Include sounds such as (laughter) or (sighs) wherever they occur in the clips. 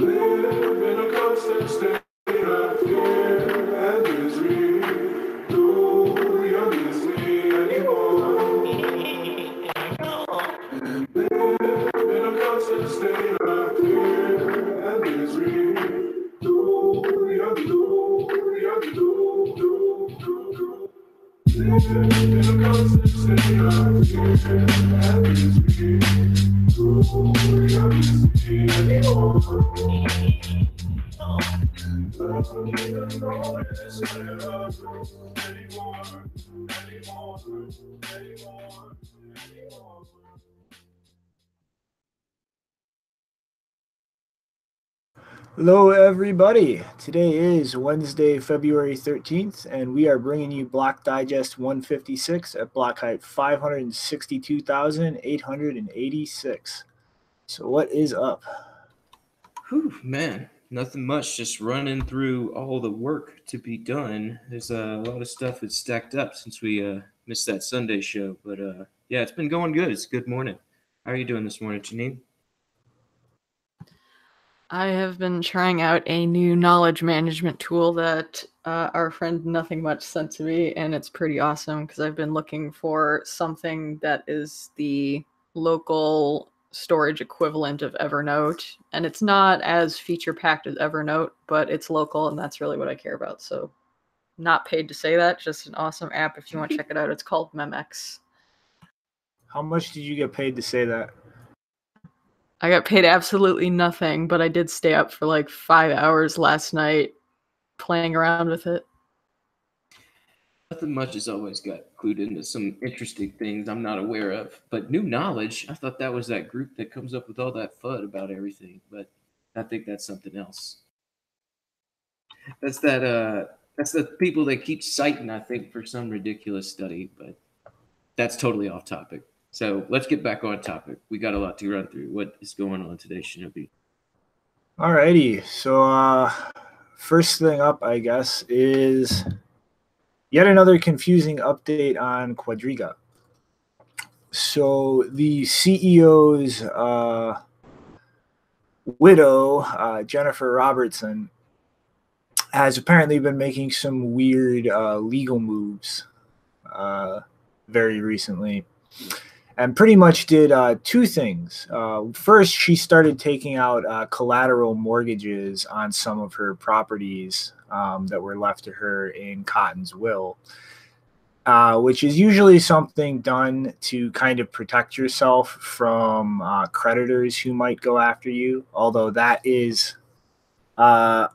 Live in a constant state. Hello, everybody. Today is Wednesday, February 13th, and we are bringing you Block Digest 156 at block height 562,886. So, what is up? Whew, man, nothing much. Just running through all the work to be done. There's a lot of stuff that's stacked up since we uh, missed that Sunday show. But uh, yeah, it's been going good. It's a good morning. How are you doing this morning, Janine? I have been trying out a new knowledge management tool that uh, our friend Nothing Much sent to me, and it's pretty awesome because I've been looking for something that is the local storage equivalent of Evernote. And it's not as feature packed as Evernote, but it's local, and that's really what I care about. So, not paid to say that, just an awesome app if you want to (laughs) check it out. It's called Memex. How much did you get paid to say that? I got paid absolutely nothing, but I did stay up for like five hours last night playing around with it. Nothing much has always got clued into some interesting things I'm not aware of. But new knowledge, I thought that was that group that comes up with all that FUD about everything, but I think that's something else. That's that uh that's the people that keep citing, I think, for some ridiculous study, but that's totally off topic. So let's get back on topic. We got a lot to run through. What is going on today, Shinobi? Alrighty. So uh first thing up, I guess, is yet another confusing update on Quadriga. So the CEO's uh, widow, uh, Jennifer Robertson, has apparently been making some weird uh, legal moves uh, very recently and pretty much did uh, two things. Uh, first, she started taking out uh, collateral mortgages on some of her properties um, that were left to her in Cotten's will, uh, which is usually something done to kind of protect yourself from uh, creditors who might go after you. Although that is uh,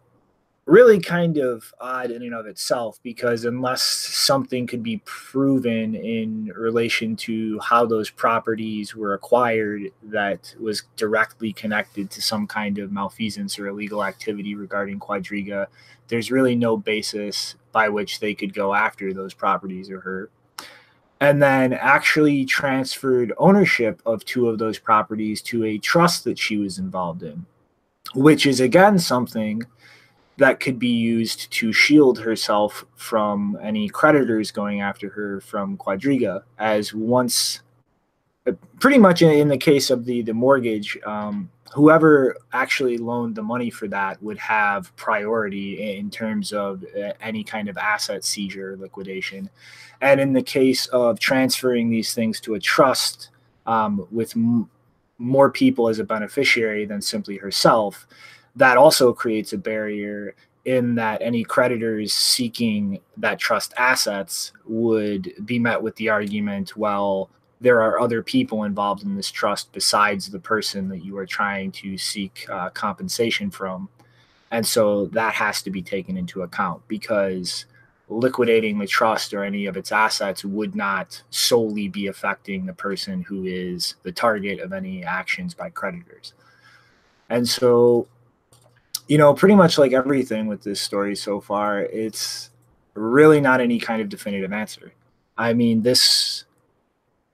really kind of odd in and of itself because unless something could be proven in relation to how those properties were acquired that was directly connected to some kind of malfeasance or illegal activity regarding Quadriga, there's really no basis by which they could go after those properties or her. And then actually transferred ownership of two of those properties to a trust that she was involved in, which is again something that could be used to shield herself from any creditors going after her from Quadriga. As once, uh, pretty much in, the case of the the mortgage, um, whoever actually loaned the money for that would have priority in terms of uh, any kind of asset seizure liquidation. And in the case of transferring these things to a trust um, with more people as a beneficiary than simply herself that also creates a barrier in that any creditors seeking that trust assets would be met with the argument well there are other people involved in this trust besides the person that you are trying to seek uh, compensation from. And so that has to be taken into account because liquidating the trust or any of its assets would not solely be affecting the person who is the target of any actions by creditors. And so you know, pretty much like everything with this story so far, it's really not any kind of definitive answer. I mean, this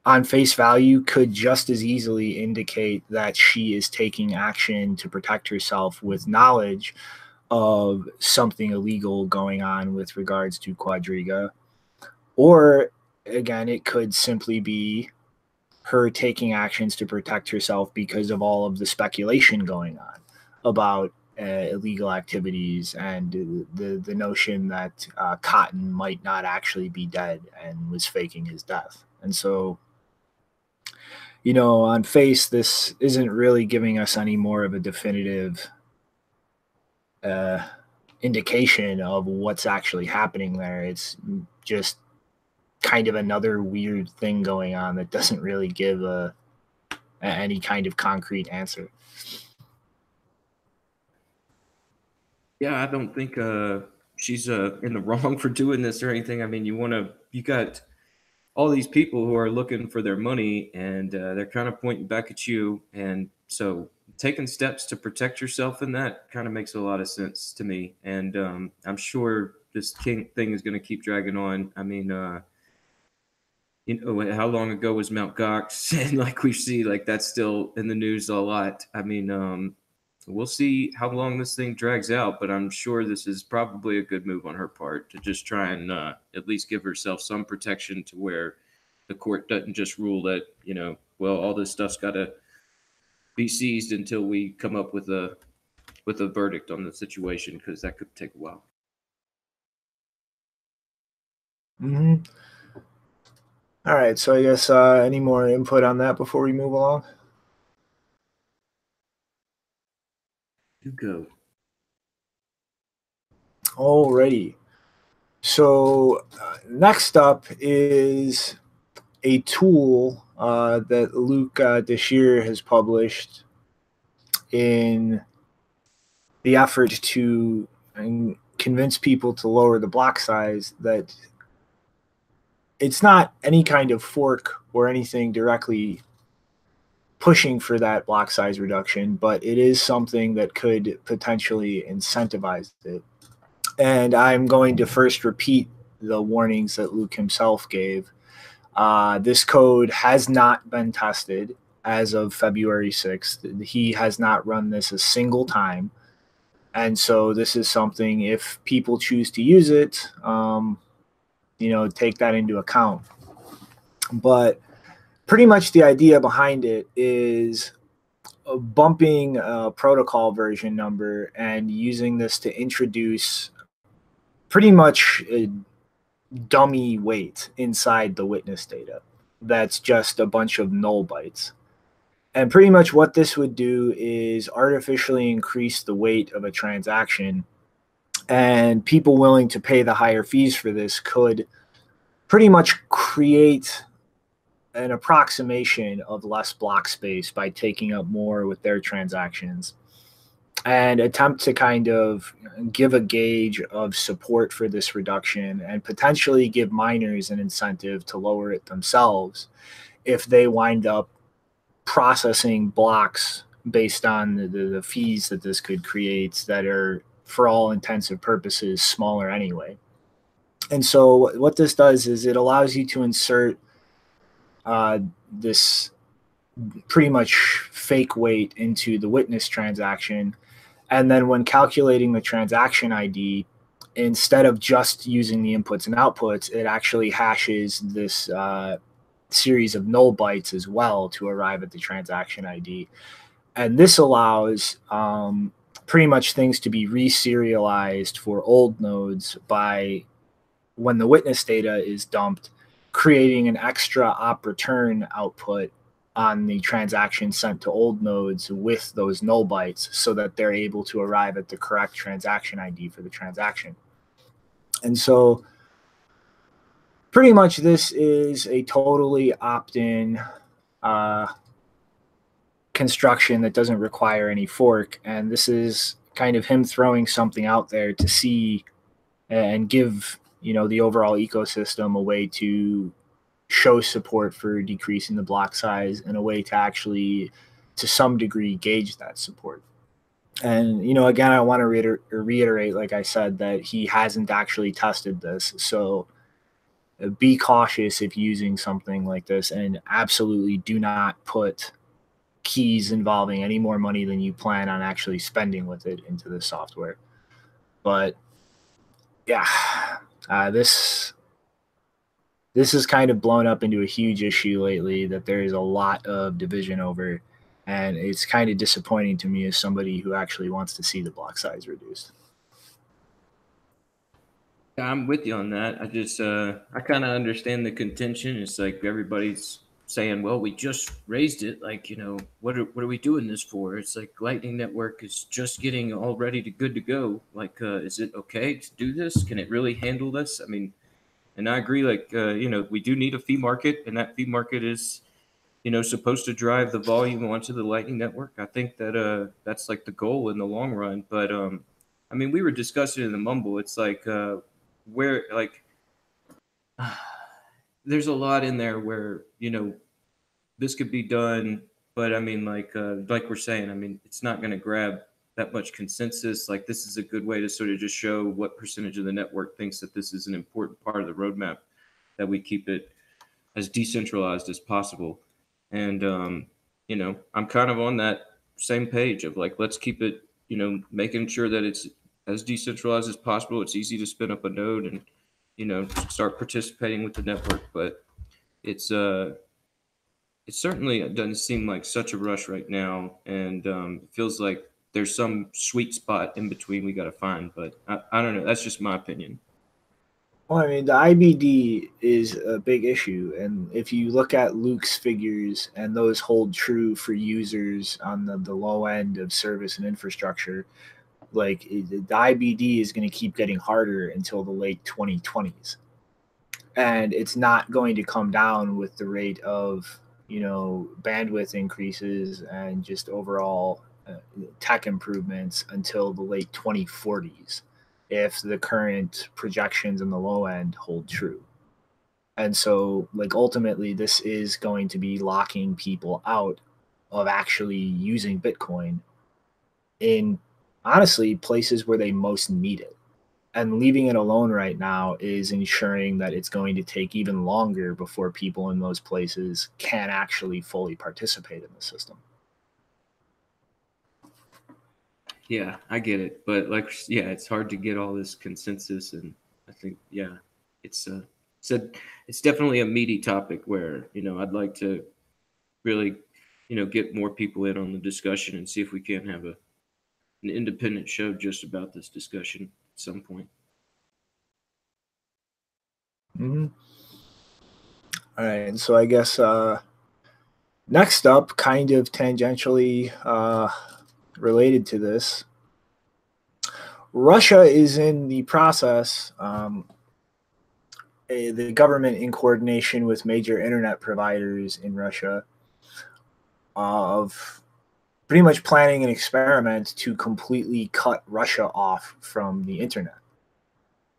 on face value could just as easily indicate that she is taking action to protect herself with knowledge of something illegal going on with regards to Quadriga. Or again, it could simply be her taking actions to protect herself because of all of the speculation going on about uh, illegal activities and the the notion that uh, Cotten might not actually be dead and was faking his death. And so, you know, on face, this isn't really giving us any more of a definitive uh, indication of what's actually happening there. It's just kind of another weird thing going on that doesn't really give a, a any kind of concrete answer. Yeah, I don't think uh, she's uh, in the (laughs) wrong for doing this or anything. I mean, you want to, you got all these people who are looking for their money and uh, they're kind of pointing back at you. And so taking steps to protect yourself in that kind of makes a lot of sense to me. And um, I'm sure this king thing is going to keep dragging on. I mean, uh, you know, how long ago was Mount Gox? (laughs) And like we see, like that's still in the news a lot. I mean, um, we'll see how long this thing drags out, but I'm sure this is probably a good move on her part to just try and uh, at least give herself some protection to where the court doesn't just rule that, you know, well, all this stuff's got to be seized until we come up with a with a verdict on the situation because that could take a while. Mm-hmm. All right, so I guess uh, any more input on that before we move along? You go. Alrighty. So uh, next up is a tool uh, that Luke uh, has published in the effort to convince people to lower the block size that it's not any kind of fork or anything directly pushing for that block size reduction, but it is something that could potentially incentivize it. And I'm going to first repeat the warnings that Luke himself gave uh, this code has not been tested as of February 6th. He has not run this a single time. And so this is something, if people choose to use it, um, you know, take that into account. But pretty much the idea behind it is bumping a protocol version number and using this to introduce pretty much a dummy weight inside the witness data that's just a bunch of null bytes. And pretty much what this would do is artificially increase the weight of a transaction. And people willing to pay the higher fees for this could pretty much create an approximation of less block space by taking up more with their transactions and attempt to kind of give a gauge of support for this reduction and potentially give miners an incentive to lower it themselves if they wind up processing blocks based on the, the, fees that this could create that are for all intensive purposes smaller anyway. And so what this does is it allows you to insert uh, this pretty much fake weight into the witness transaction and then when calculating the transaction ID, instead of just using the inputs and outputs, it actually hashes this uh, series of null bytes as well to arrive at the transaction ID. And this allows um, pretty much things to be reserialized for old nodes by when the witness data is dumped, creating an extra op return output on the transaction sent to old nodes with those null bytes so that they're able to arrive at the correct transaction ID for the transaction. And so pretty much this is a totally opt-in uh, construction that doesn't require any fork. And this is kind of him throwing something out there to see and give, you know, the overall ecosystem a way to show support for decreasing the block size in a way to actually to some degree gauge that support. And you know again i want to reiter- reiterate like i said that he hasn't actually tested this. So uh, be cautious if using something like this and absolutely do not put keys involving any more money than you plan on actually spending with it into the software. But yeah uh, this this has kind of blown up into a huge issue lately that there is a lot of division over and it's kind of disappointing to me as somebody who actually wants to see the block size reduced. I'm with you on that. I just uh, I kind of understand the contention. It's like everybody's saying, "Well, we just raised it. Like, you know, what are what are we doing this for?" It's like Lightning Network is just getting all ready to good to go. Like, uh, is it okay to do this? Can it really handle this? I mean, and I agree. Like, uh, you know, we do need a fee market, and that fee market is, you know, supposed to drive the volume onto the Lightning Network. I think that uh, that's like the goal in the long run. But um, I mean, we were discussing in the mumble. It's like uh, where like (sighs) there's a lot in there where you know this could be done but i mean like uh, like we're saying i mean it's not going to grab that much consensus like this is a good way to sort of just show what percentage of the network thinks that this is an important part of the roadmap that we keep it as decentralized as possible and um, you know i'm kind of on that same page of like let's keep it you know making sure that it's as decentralized as possible. It's easy to spin up a node and you know start participating with the network, but it's uh it certainly doesn't seem like such a rush right now, and um, it feels like there's some sweet spot in between we got to find. But I, I don't know. That's just my opinion. Well, I mean, the IBD is a big issue. And if you look at Luke's figures, and those hold true for users on the, the low end of service and infrastructure, like the IBD is going to keep getting harder until the late 2020s. And it's not going to come down with the rate of, you know, bandwidth increases and just overall uh, tech improvements until the late 2040s if the current projections in the low end hold true. And so, like, ultimately, this is going to be locking people out of actually using Bitcoin in honestly places where they most need it. And leaving it alone right now is ensuring that it's going to take even longer before people in those places can actually fully participate in the system. Yeah, I get it, but like, yeah, it's hard to get all this consensus, and I think, yeah, it's uh, it's a, it's definitely a meaty topic where you know I'd like to really, you know, get more people in on the discussion and see if we can have a an independent show just about this discussion some point. Mm-hmm. All right, and so I guess uh, next up, kind of tangentially uh, related to this, Russia is in the process. Um, a, the government, in coordination with major internet providers in Russia, of pretty much planning an experiment to completely cut Russia off from the internet.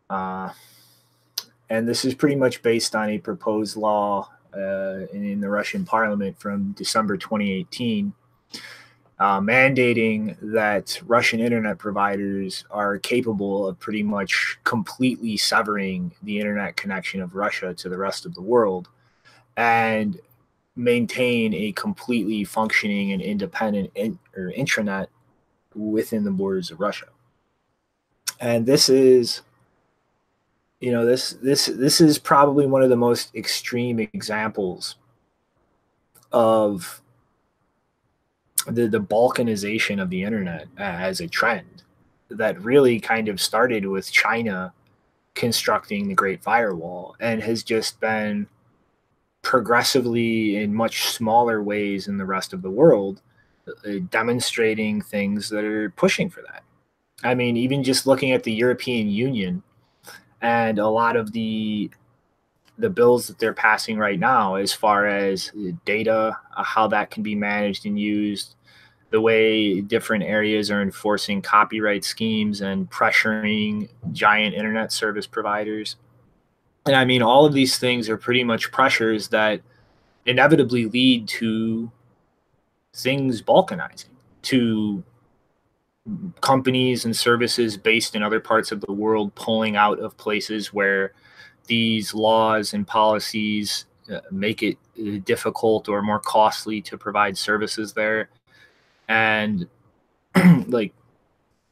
Uh, and this is pretty much based on a proposed law uh, in the Russian parliament from December 2018, uh, mandating that Russian internet providers are capable of pretty much completely severing the internet connection of Russia to the rest of the world and maintain a completely functioning and independent in, or intranet within the borders of Russia. And this is you know this this this is probably one of the most extreme examples of the the balkanization of the internet as a trend that really kind of started with China constructing the Great Firewall and has just been progressively in much smaller ways in the rest of the world, uh, demonstrating things that are pushing for that. I mean, even just looking at the European Union and a lot of the the bills that they're passing right now, as far as data, uh, how that can be managed and used, the way different areas are enforcing copyright schemes and pressuring giant internet service providers and I mean, all of these things are pretty much pressures that inevitably lead to things balkanizing, to companies and services based in other parts of the world pulling out of places where these laws and policies uh, make it uh, difficult or more costly to provide services there. And (clears throat) like,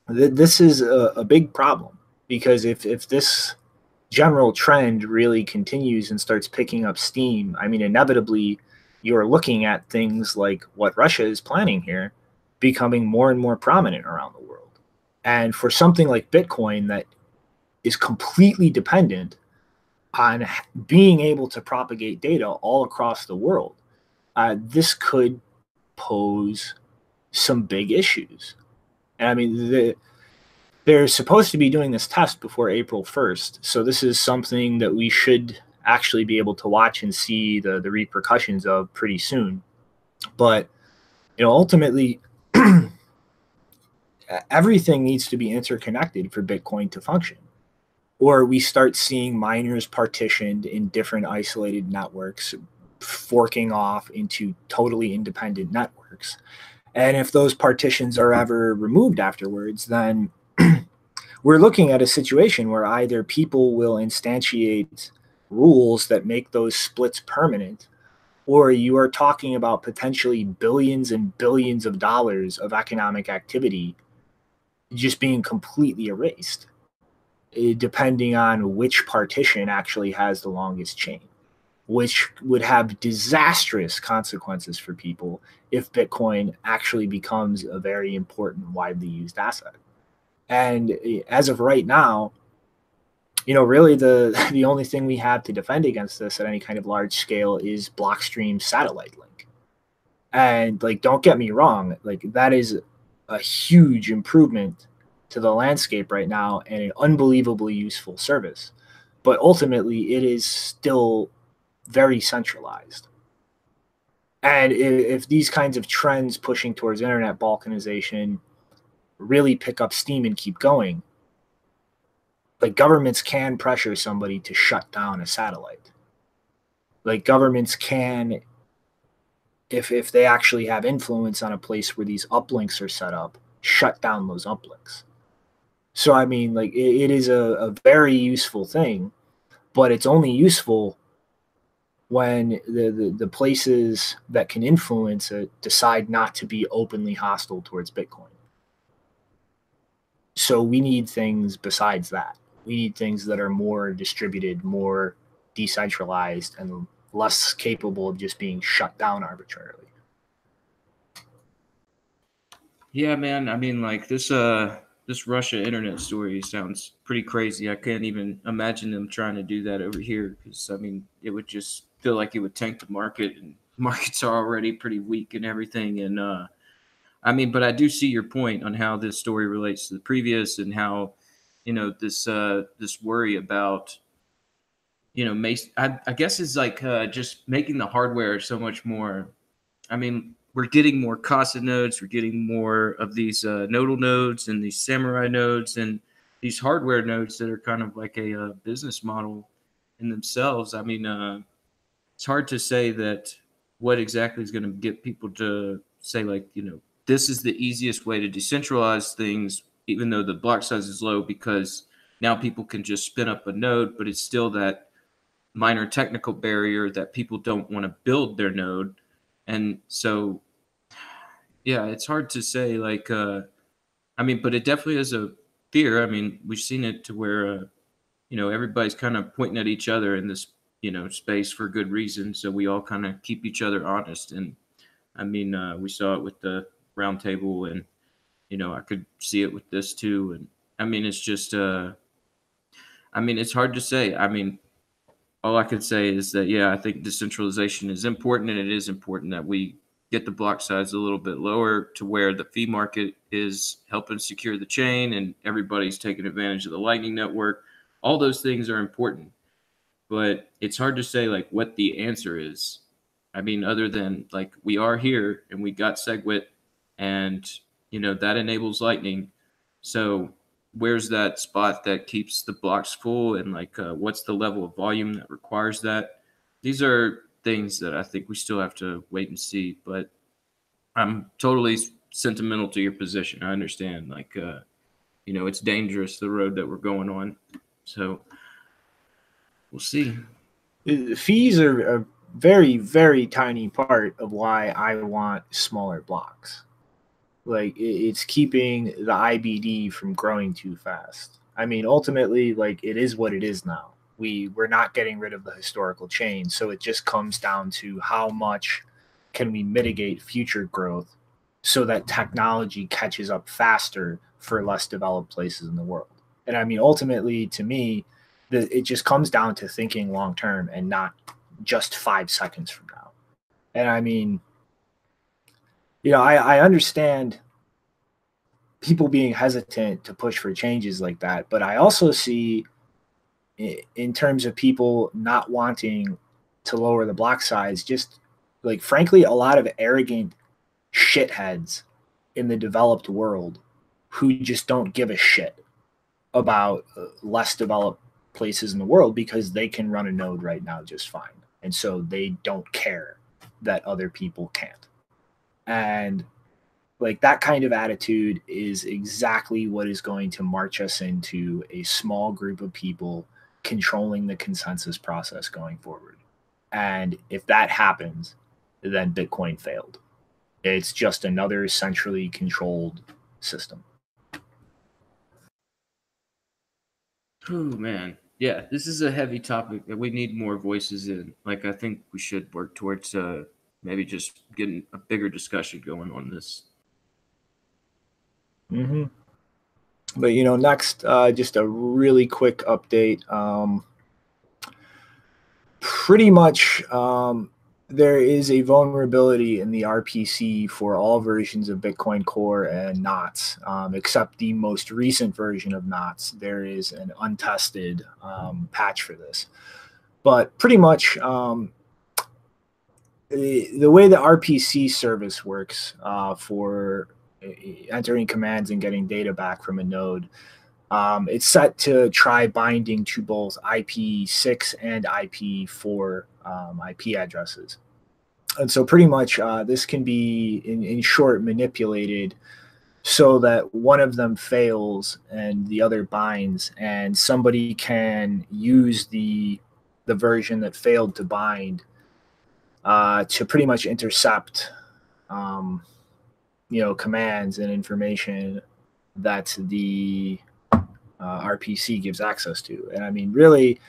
th- this is a, a big problem because if, if this general trend really continues and starts picking up steam, I mean, inevitably, you're looking at things like what Russia is planning here becoming more and more prominent around the world. And for something like Bitcoin that is completely dependent on being able to propagate data all across the world, uh, this could pose some big issues. And I mean, the, they're supposed to be doing this test before April 1st. So this is something that we should actually be able to watch and see the, the repercussions of pretty soon. But, you know, ultimately, (clears throat) everything needs to be interconnected for Bitcoin to function. Or we start seeing miners partitioned in different isolated networks, forking off into totally independent networks. And if those partitions are ever removed afterwards, then we're looking at a situation where either people will instantiate rules that make those splits permanent, or you are talking about potentially billions and billions of dollars of economic activity just being completely erased, eh, depending on which partition actually has the longest chain, which would have disastrous consequences for people if Bitcoin actually becomes a very important, widely used asset. And eh, as of right now, you know, really the (laughs) the only thing we have to defend against this at any kind of large scale is Blockstream satellite link. And like, don't get me wrong, like that is a huge improvement to the landscape right now and an unbelievably useful service. But ultimately, it is still very centralized. And if, if these kinds of trends pushing towards internet balkanization really pick up steam and keep going, like governments can pressure somebody to shut down a satellite. Like governments can, if if they actually have influence on a place where these uplinks are set up, shut down those uplinks. So I mean, like it, it is a, a very useful thing, but it's only useful when the, the, the places that can influence it decide not to be openly hostile towards Bitcoin. So we need things besides that. We need things that are more distributed, more decentralized, and less capable of just being shut down arbitrarily. Yeah, man. I mean, like this. Uh, this Russia internet story sounds pretty crazy. I can't even imagine them trying to do that over here because I mean, it would just feel like it would tank the market, and (laughs) markets are already pretty weak and everything. And uh, I mean, but I do see your point on how this story relates to the previous and how you know this uh, this worry about you know, I, I guess is like uh, just making the hardware so much more. I mean, we're getting more Casa nodes, we're getting more of these uh, Nodl nodes and these samurai nodes and these hardware nodes that are kind of like a, a uh, business model in themselves. I mean, uh, it's hard to say that what exactly is going to get people to say like, you know, this is the easiest way to decentralize things, even though the block size is low, because now people can just spin up a node, but it's still that minor technical barrier that people don't want to build their node. And so yeah it's hard to say like uh i mean but it definitely is a fear. I mean we've seen it to where uh, you know everybody's kind of pointing at each other in this you know space for good reason so we all kind of keep each other honest. And i mean uh, we saw it with the roundtable and you know i could see it with this too and i mean it's just uh i mean it's hard to say i mean all I could say is that yeah, I think decentralization is important, and it is important that we get the block size a little bit lower to where the fee market is helping secure the chain, and everybody's taking advantage of the Lightning Network. All those things are important, but it's hard to say like what the answer is. I mean, other than like we are here and we got SegWit, and you know that enables Lightning. So where's that spot that keeps the blocks full and like uh, what's the level of volume that requires that? These are things that i think we still have to wait and see but i'm totally sentimental to your position. I understand like uh, you know it's dangerous the road that we're going on. So we'll see. Uh, fees are a very very tiny part of why i want smaller blocks like it's keeping the IBD from growing too fast. I mean, ultimately, like it is what it is now. We we're not getting rid of the historical chain, so it just comes down to how much can we mitigate future growth so that technology catches up faster for less developed places in the world? And I mean, ultimately, to me, the, it just comes down to thinking long term and not just five seconds from now. And I mean, you know, I, I understand people being hesitant to push for changes like that, but I also see in terms of people not wanting to lower the block size, just like frankly, a lot of arrogant shitheads in the developed world who just don't give a shit about uh, less developed places in the world because they can run a node right now just fine. And so they don't care that other people can't. And like that kind of attitude is exactly what is going to march us into a small group of people controlling the consensus process going forward. And if that happens, then Bitcoin failed. It's just another centrally controlled system. Oh man, yeah, this is a heavy topic that we need more voices in. Like, I think we should work towards uh, maybe just getting a bigger discussion going on this. Mm-hmm. But you know, next, uh, just a really quick update. Um, pretty much, um, there is a vulnerability in the RPC for all versions of Bitcoin Core and Knots, um, except the most recent version of Knots. There is an untested um, patch for this. But pretty much, um, the, way the RPC service works uh, for uh, entering commands and getting data back from a node um, it's set to try binding to both IP6 and IP4 um, IP addresses. And so, pretty much, uh, this can be, in, in short, manipulated so that one of them fails and the other binds, and somebody can use the the version that failed to bind uh, to pretty much intercept, um, you know, commands and information that the uh, RPC gives access to. And I mean, really,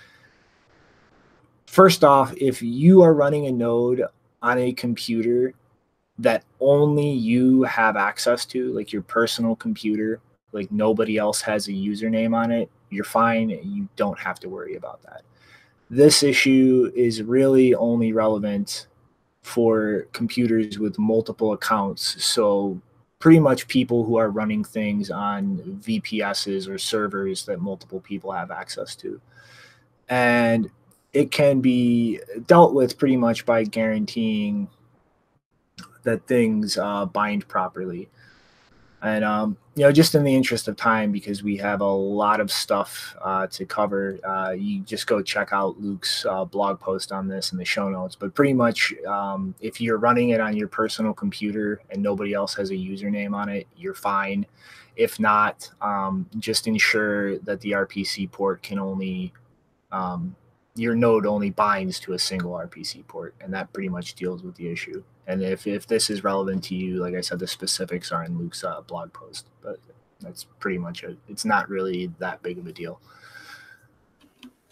first off, if you are running a node on a computer that only you have access to, like your personal computer, like nobody else has a username on it, you're fine. You don't have to worry about that. This issue is really only relevant for computers with multiple accounts. So pretty much people who are running things on VPSs or servers that multiple people have access to. And it can be dealt with pretty much by guaranteeing that things uh, bind properly. And um, you know, just in the interest of time, because we have a lot of stuff uh, to cover, uh, you just go check out Luke's uh, blog post on this in the show notes. But pretty much, um, if you're running it on your personal computer and nobody else has a username on it, you're fine. If not, um, just ensure that the RPC port can only um, your node only binds to a single RPC port, and that pretty much deals with the issue. And if, if this is relevant to you, like I said, the specifics are in Luke's uh, blog post, but that's pretty much it. It's not really that big of a deal.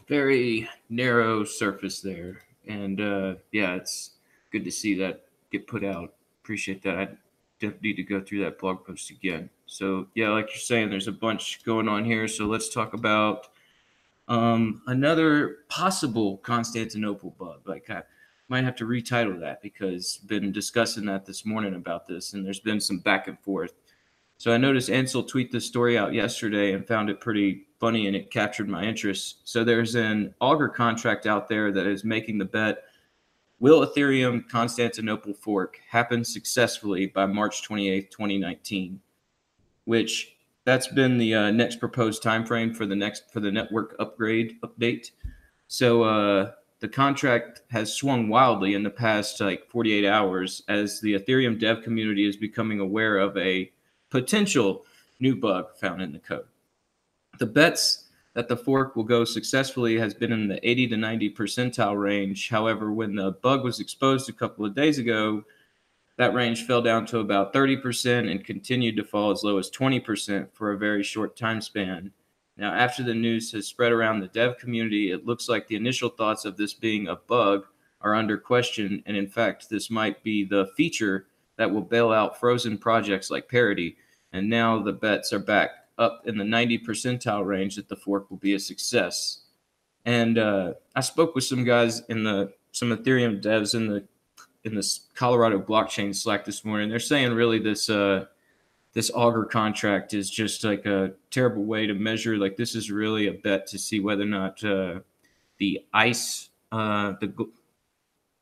Very narrow surface there. And uh, yeah, it's good to see that get put out. Appreciate that. I definitely need to go through that blog post again. So, yeah, like you're saying, there's a bunch going on here. So, let's talk about um, another possible Constantinople bug. Like, I, might have to retitle that because been discussing that this morning about this, and there's been some back and forth. So I noticed Ansel tweet this story out yesterday and found it pretty funny, and it captured my interest. So there's an Augur contract out there that is making the bet: Will Ethereum Constantinople fork happen successfully by March 28th, 2019? Which that's been the uh, next proposed time frame for the next for the network upgrade update. So uh, the contract has swung wildly in the past like 48 hours as the Ethereum dev community is becoming aware of a potential new bug found in the code. The bets that the fork will go successfully has been in the 80 to 90 percentile range. However, when the bug was exposed a couple of days ago, that range fell down to about 30% and continued to fall as low as 20% for a very short time span. Now, after the news has spread around the dev community, it looks like the initial thoughts of this being a bug are under question. And in fact, this might be the feature that will bail out frozen projects like Parity. And now the bets are back up in the 90 percentile range that the fork will be a success. And uh, I spoke with some guys in the some Ethereum devs in the in this Colorado blockchain Slack this morning. They're saying really this uh, this Augur contract is just like a terrible way to measure. Like this is really a bet to see whether or not uh, the ice uh, the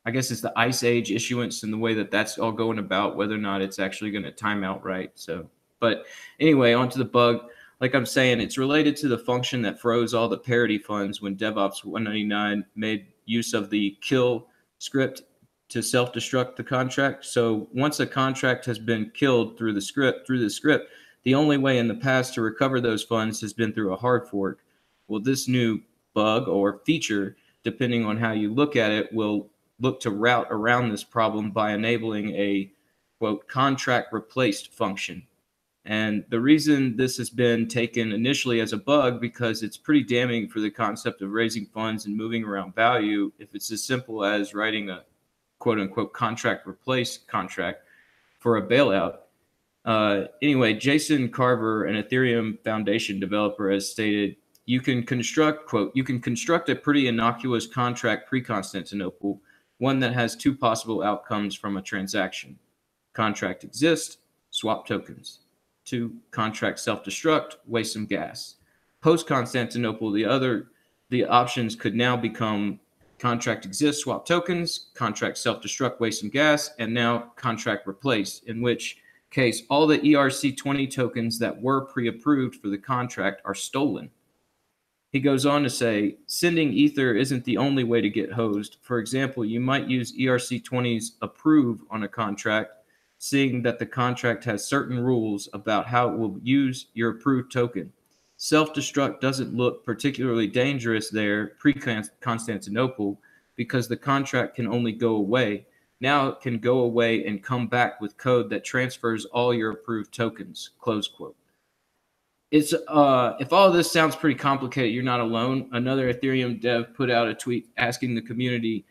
I guess it's the ice age issuance and the way that that's all going about, whether or not it's actually going to time out right. So, but anyway, onto the bug. Like I'm saying, it's related to the function that froze all the parity funds when DevOps 199 made use of the kill script to self-destruct the contract. So once a contract has been killed through the script, through the script, the only way in the past to recover those funds has been through a hard fork. Well, this new bug or feature, depending on how you look at it, will look to route around this problem by enabling a quote contract replaced function. And the reason this has been taken initially as a bug because it's pretty damning for the concept of raising funds and moving around value if it's as simple as writing a quote unquote contract replace contract for a bailout. Uh, anyway, Jason Carver, an Ethereum Foundation developer, has stated you can construct quote you can construct a pretty innocuous contract pre-Constantinople one that has two possible outcomes from a transaction. Contract exists, swap tokens. Two, contract self-destruct, waste some gas. Post Constantinople, the other the options could now become contract exists, swap tokens, contract self-destruct, waste some gas, and now contract replace, in which case all the ERC20 tokens that were pre-approved for the contract are stolen he goes on to say, sending Ether isn't the only way to get hosed. For example, you might use ERC20's approve on a contract, seeing that the contract has certain rules about how it will use your approved token. Self destruct doesn't look particularly dangerous there pre Constantinople because the contract can only go away. Now it can go away and come back with code that transfers all your approved tokens. Close quote it's uh if all this sounds pretty complicated you're not alone another ethereum dev put out a tweet asking the community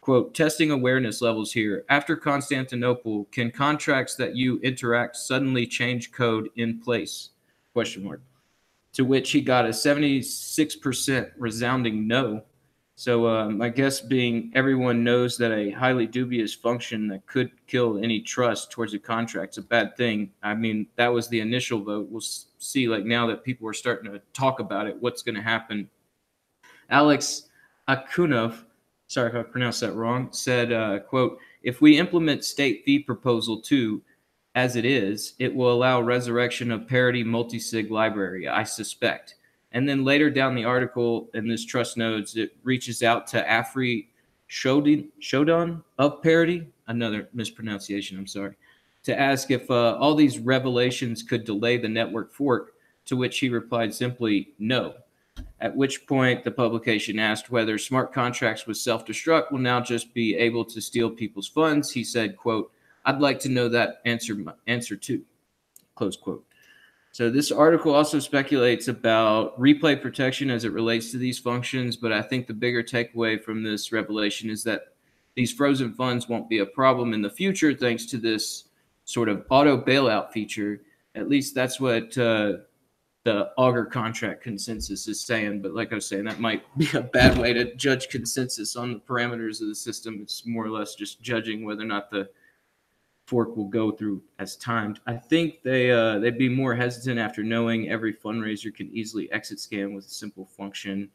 quote testing awareness levels here after constantinople can contracts that you interact suddenly change code in place question mark to which he got a 76% resounding no so uh, my guess being everyone knows that a highly dubious function that could kill any trust towards a contract is a bad thing. I mean, that was the initial vote. We'll see, like now that people are starting to talk about it, what's going to happen. Alex Akhunov, sorry if I pronounced that wrong, said, uh, "quote If we implement state fee proposal two, as it is, it will allow resurrection of parity multisig library. I suspect." And then later down the article in this Trustnodes, it reaches out to Afri Schoedon of Parity, another mispronunciation, I'm sorry, to ask if uh, all these revelations could delay the network fork, to which he replied simply, no. At which point the publication asked whether smart contracts with self-destruct will now just be able to steal people's funds. He said, quote, I'd like to know that answer, answer too, close quote. So this article also speculates about replay protection as it relates to these functions, but I think the bigger takeaway from this revelation is that these frozen funds won't be a problem in the future thanks to this sort of auto bailout feature. At least that's what uh, the Augur contract consensus is saying. But like I was saying, that might be a bad way to judge consensus on the parameters of the system. It's more or less just judging whether or not the fork will go through as timed. I think they uh, they'd be more hesitant after knowing every fundraiser can easily exit scan with a simple function.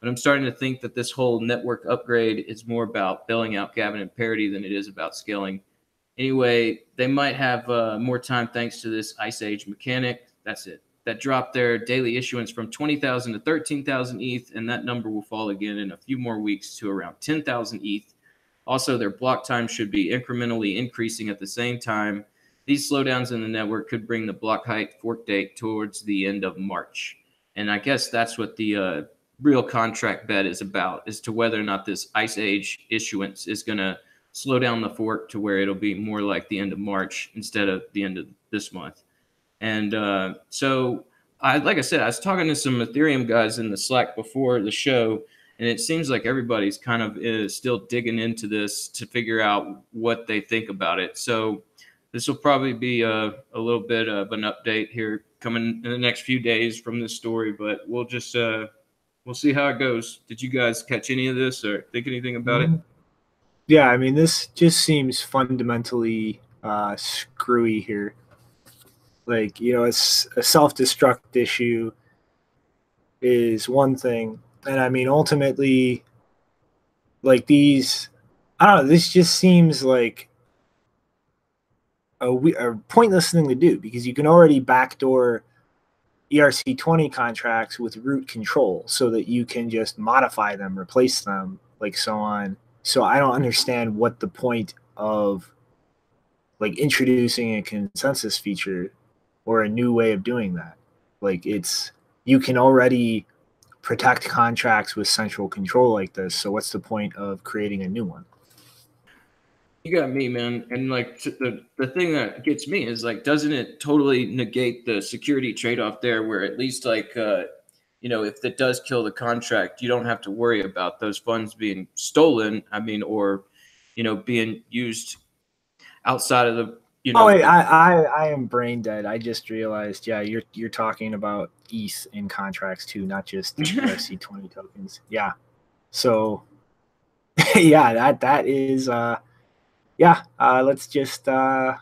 But I'm starting to think that this whole network upgrade is more about bailing out Gavin and Parity than it is about scaling. Anyway, they might have uh, more time thanks to this Ice Age mechanic. That's it. That dropped their daily issuance from 20,000 to 13,000 ETH, and that number will fall again in a few more weeks to around 10,000 ETH also, their block time should be incrementally increasing at the same time. These slowdowns in the network could bring the block height fork date towards the end of March. And I guess that's what the uh, real contract bet is about, as to whether or not this Ice Age issuance is going to slow down the fork to where it'll be more like the end of March instead of the end of this month. And uh, so, I like I said, I was talking to some Ethereum guys in the Slack before the show, and it seems like everybody's kind of is still digging into this to figure out what they think about it. So this will probably be a, a little bit of an update here coming in the next few days from this story, but we'll just uh, we'll see how it goes. Did you guys catch any of this or think anything about it? Yeah, I mean, this just seems fundamentally uh, screwy here. Like, you know, it's a self destruct issue is one thing. And I mean, ultimately, like these, I don't know, this just seems like a, a pointless thing to do because you can already backdoor ERC20 contracts with root control so that you can just modify them, replace them, like so on. So I don't understand what the point of like introducing a consensus feature or a new way of doing that. Like it's you can already protect contracts with central control like this. So what's the point of creating a new one? You got me, man. And like the the thing that gets me is like, doesn't it totally negate the security trade off there? Where at least like, uh, you know, if it does kill the contract, you don't have to worry about those funds being stolen. I mean, or you know, being used outside of the you know. Oh wait, I, I I am brain dead. I just realized. Yeah, you're you're talking about ETH in contracts too, not just (laughs) ERC twenty tokens. Yeah. So, (laughs) yeah, that that is. uh yeah, uh, let's just uh,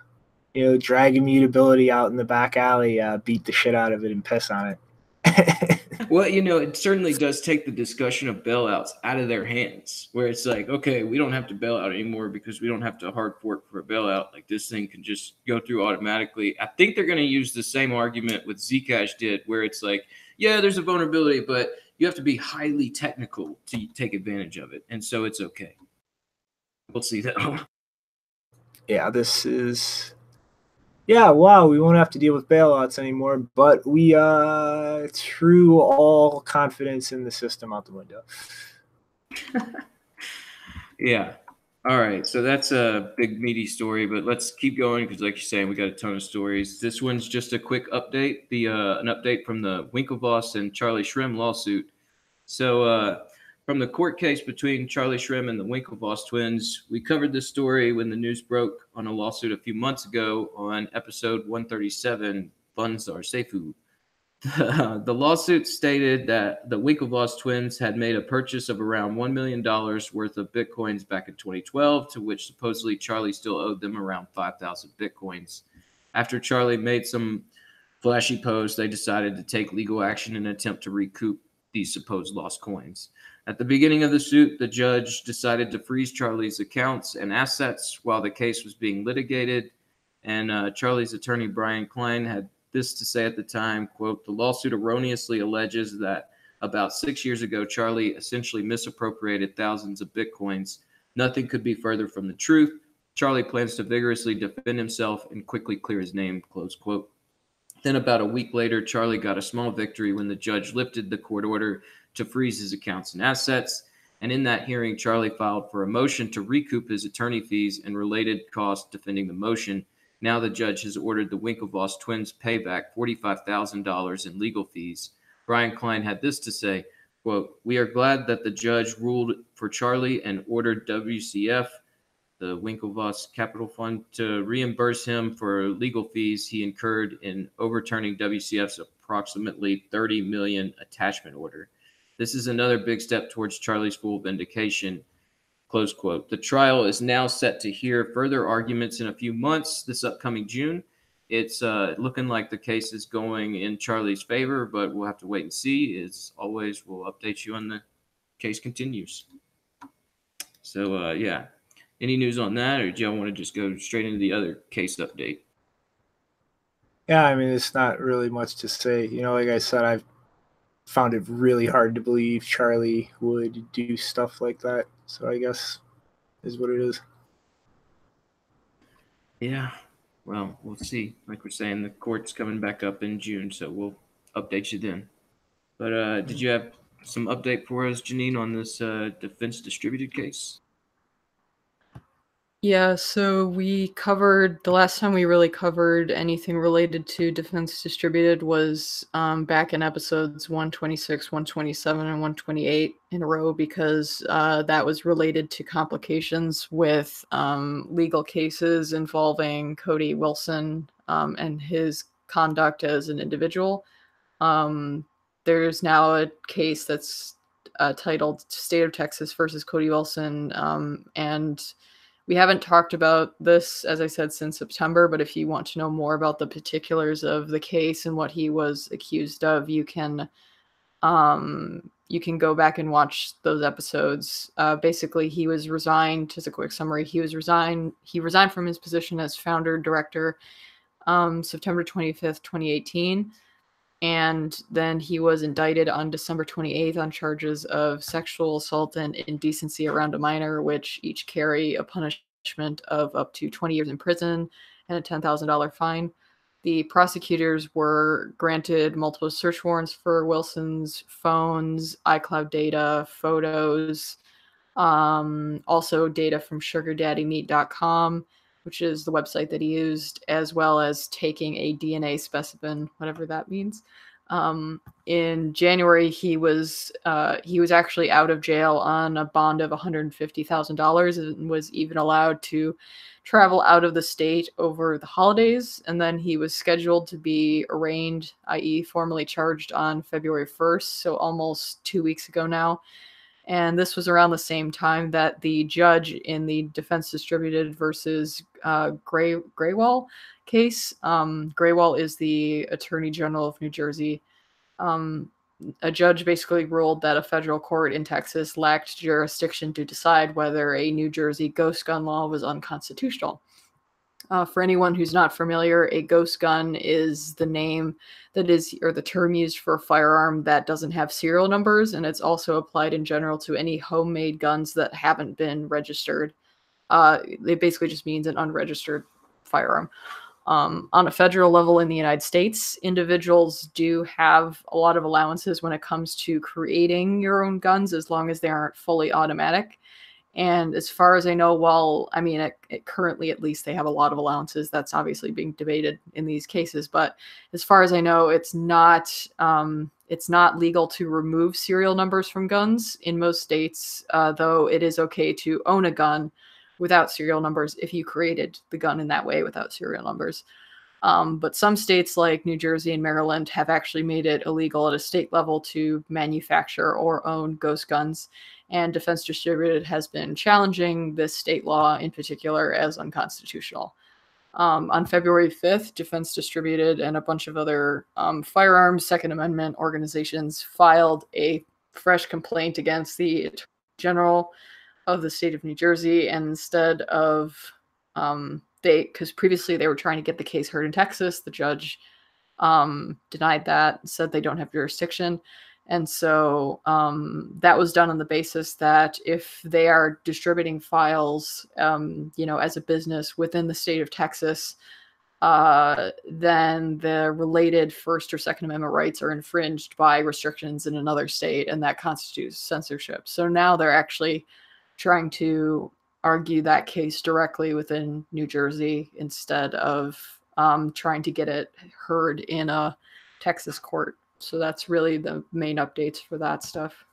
you know drag immutability out in the back alley, uh, beat the shit out of it, and piss on it. (laughs) well, you know, it certainly does take the discussion of bailouts out of their hands, where it's like, okay, we don't have to bail out anymore because we don't have to hard fork for a bailout. Like this thing can just go through automatically. I think they're going to use the same argument with Zcash did, where it's like, yeah, there's a vulnerability, but you have to be highly technical to take advantage of it, and so it's okay. We'll see though. yeah, this is yeah, wow, we won't have to deal with bailouts anymore, but we uh threw all confidence in the system out the window. (laughs) yeah. All right, so that's a big meaty story, but let's keep going because, like you're saying, we got a ton of stories. This one's just a quick update. The uh, an update from the Winklevoss and Charlie Shrem lawsuit. So uh, from the court case between Charlie Shrem and the Winklevoss twins, we covered this story when the news broke on a lawsuit a few months ago on episode 137 Funds Are SAFU. (laughs) the lawsuit stated that the Winklevoss twins had made a purchase of around $1 million worth of Bitcoins back in 2012, to which supposedly Charlie still owed them around 5,000 Bitcoins. After Charlie made some flashy posts, they decided to take legal action in an attempt to recoup these supposed lost coins. At the beginning of the suit, the judge decided to freeze Charlie's accounts and assets while the case was being litigated. And uh, Charlie's attorney, Brian Klein, had this to say at the time quote, the lawsuit erroneously alleges that about six years ago, Charlie essentially misappropriated thousands of Bitcoins. Nothing could be further from the truth. Charlie plans to vigorously defend himself and quickly clear his name, close quote. Then, about a week later, Charlie got a small victory when the judge lifted the court order to freeze his accounts and assets. And in that hearing, Charlie filed for a motion to recoup his attorney fees and related costs defending the motion. Now the judge has ordered the Winklevoss twins pay back $45,000 in legal fees. Brian Klein had this to say, quote, We are glad that the judge ruled for Charlie and ordered WCF, the Winklevoss Capital Fund, to reimburse him for legal fees he incurred in overturning WCF's approximately 30 million attachment order. This is another big step towards Charlie's full vindication. Close quote. The trial is now set to hear further arguments in a few months this upcoming June. It's uh, looking like the case is going in Charlie's favor, but we'll have to wait and see. As always, we'll update you on the case continues. So, uh, yeah. Any news on that, or do y'all want to just go straight into the other case update? Yeah, I mean, it's not really much to say. You know, like I said, I've found it really hard to believe Charlie would do stuff like that. So I guess is what it is. Yeah. Well, we'll see. Like we're saying, the court's coming back up in June, so we'll update you then. But uh, did you have some update for us, Janine, on this uh, defense distributed case? Yeah, so we covered the last time we really covered anything related to Defense Distributed was um, back in episodes 126, 127, and 128 in a row because uh, that was related to complications with um, legal cases involving Cody Wilson um, and his conduct as an individual. Um, there's now a case that's uh, titled State of Texas versus Cody Wilson, um, and we haven't talked about this, as I said, since September, but if you want to know more about the particulars of the case and what he was accused of, you can um, you can go back and watch those episodes. Uh, basically, he was resigned. Just a quick summary: he was resigned. He resigned from his position as founder director um, September twenty fifth, twenty eighteen, and then he was indicted on December twenty eighth on charges of sexual assault and indecency around a minor, which each carry a punishment of up to 20 years in prison and a $10,000 fine. The prosecutors were granted multiple search warrants for Wilson's phones, iCloud data, photos, um, also data from sugardaddymeet.com, which is the website that he used, as well as taking a DNA specimen, whatever that means. Um, in January, he was uh, he was actually out of jail on a bond of one hundred fifty thousand dollars and was even allowed to travel out of the state over the holidays. And then he was scheduled to be arraigned, i.e., formally charged on February first, so almost two weeks ago now. And this was around the same time that the judge in the defense distributed versus uh, Gray Grewal case. Um, Grewal is the Attorney General of New Jersey. Um, a judge basically ruled that a federal court in Texas lacked jurisdiction to decide whether a New Jersey ghost gun law was unconstitutional. Uh, for anyone who's not familiar, a ghost gun is the name that is, or the term used for a firearm that doesn't have serial numbers, and it's also applied in general to any homemade guns that haven't been registered. Uh, it basically just means an unregistered firearm. Um, on a federal level in the United States, individuals do have a lot of allowances when it comes to creating your own guns as long as they aren't fully automatic. And as far as I know, well, I mean, it, it currently at least they have a lot of allowances. That's obviously being debated in these cases. But as far as I know, it's not um, it's not legal to remove serial numbers from guns in most states. Uh, though it is okay to own a gun without serial numbers if you created the gun in that way without serial numbers. Um, but some states like New Jersey and Maryland have actually made it illegal at a state level to manufacture or own ghost guns. And Defense Distributed has been challenging this state law in particular as unconstitutional. Um, on February 5th, Defense Distributed and a bunch of other um, firearms Second Amendment organizations filed a fresh complaint against the General of the state of New Jersey, and instead of um, they, because previously they were trying to get the case heard in Texas, the judge um, denied that, said they don't have jurisdiction. And so um, that was done on the basis that if they are distributing files, um, you know, as a business within the state of Texas, uh, then the related First or Second Amendment rights are infringed by restrictions in another state, and that constitutes censorship. So now they're actually trying to argue that case directly within New Jersey instead of um, trying to get it heard in a Texas court. So that's really the main updates for that stuff.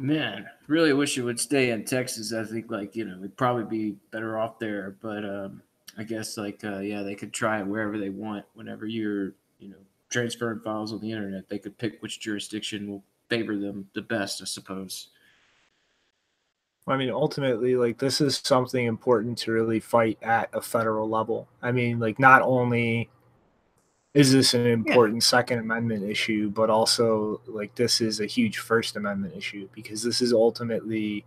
Man, really wish it would stay in Texas. I think like you know we'd probably be better off there, but um, I guess like uh, yeah, they could try it wherever they want. Whenever you're you know transferring files on the internet, they could pick which jurisdiction will favor them the best, I suppose. I mean, ultimately, like this is something important to really fight at a federal level. I mean, like not only is this an important yeah. Second Amendment issue, but also like this is a huge First Amendment issue because this is ultimately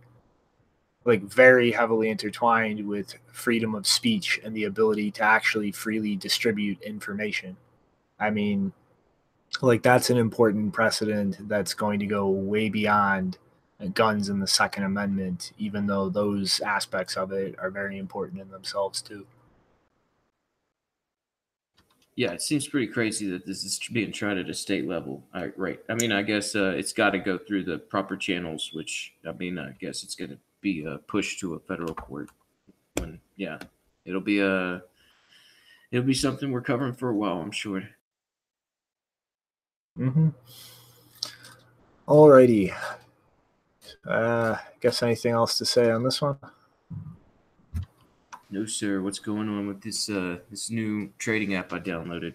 like very heavily intertwined with freedom of speech and the ability to actually freely distribute information. I mean, like that's an important precedent that's going to go way beyond guns in the Second Amendment, even though those aspects of it are very important in themselves too. Yeah, it seems pretty crazy that this is being tried at a state level. right. I mean, I guess uh, it's got to go through the proper channels, which I mean, I guess it's going to be uh, pushed to a federal court. When yeah, it'll be a it'll be something we're covering for a while, I'm sure. Mm-hmm. Alrighty. Uh, guess anything else to say on this one? No, sir. What's going on with this uh this new trading app I downloaded?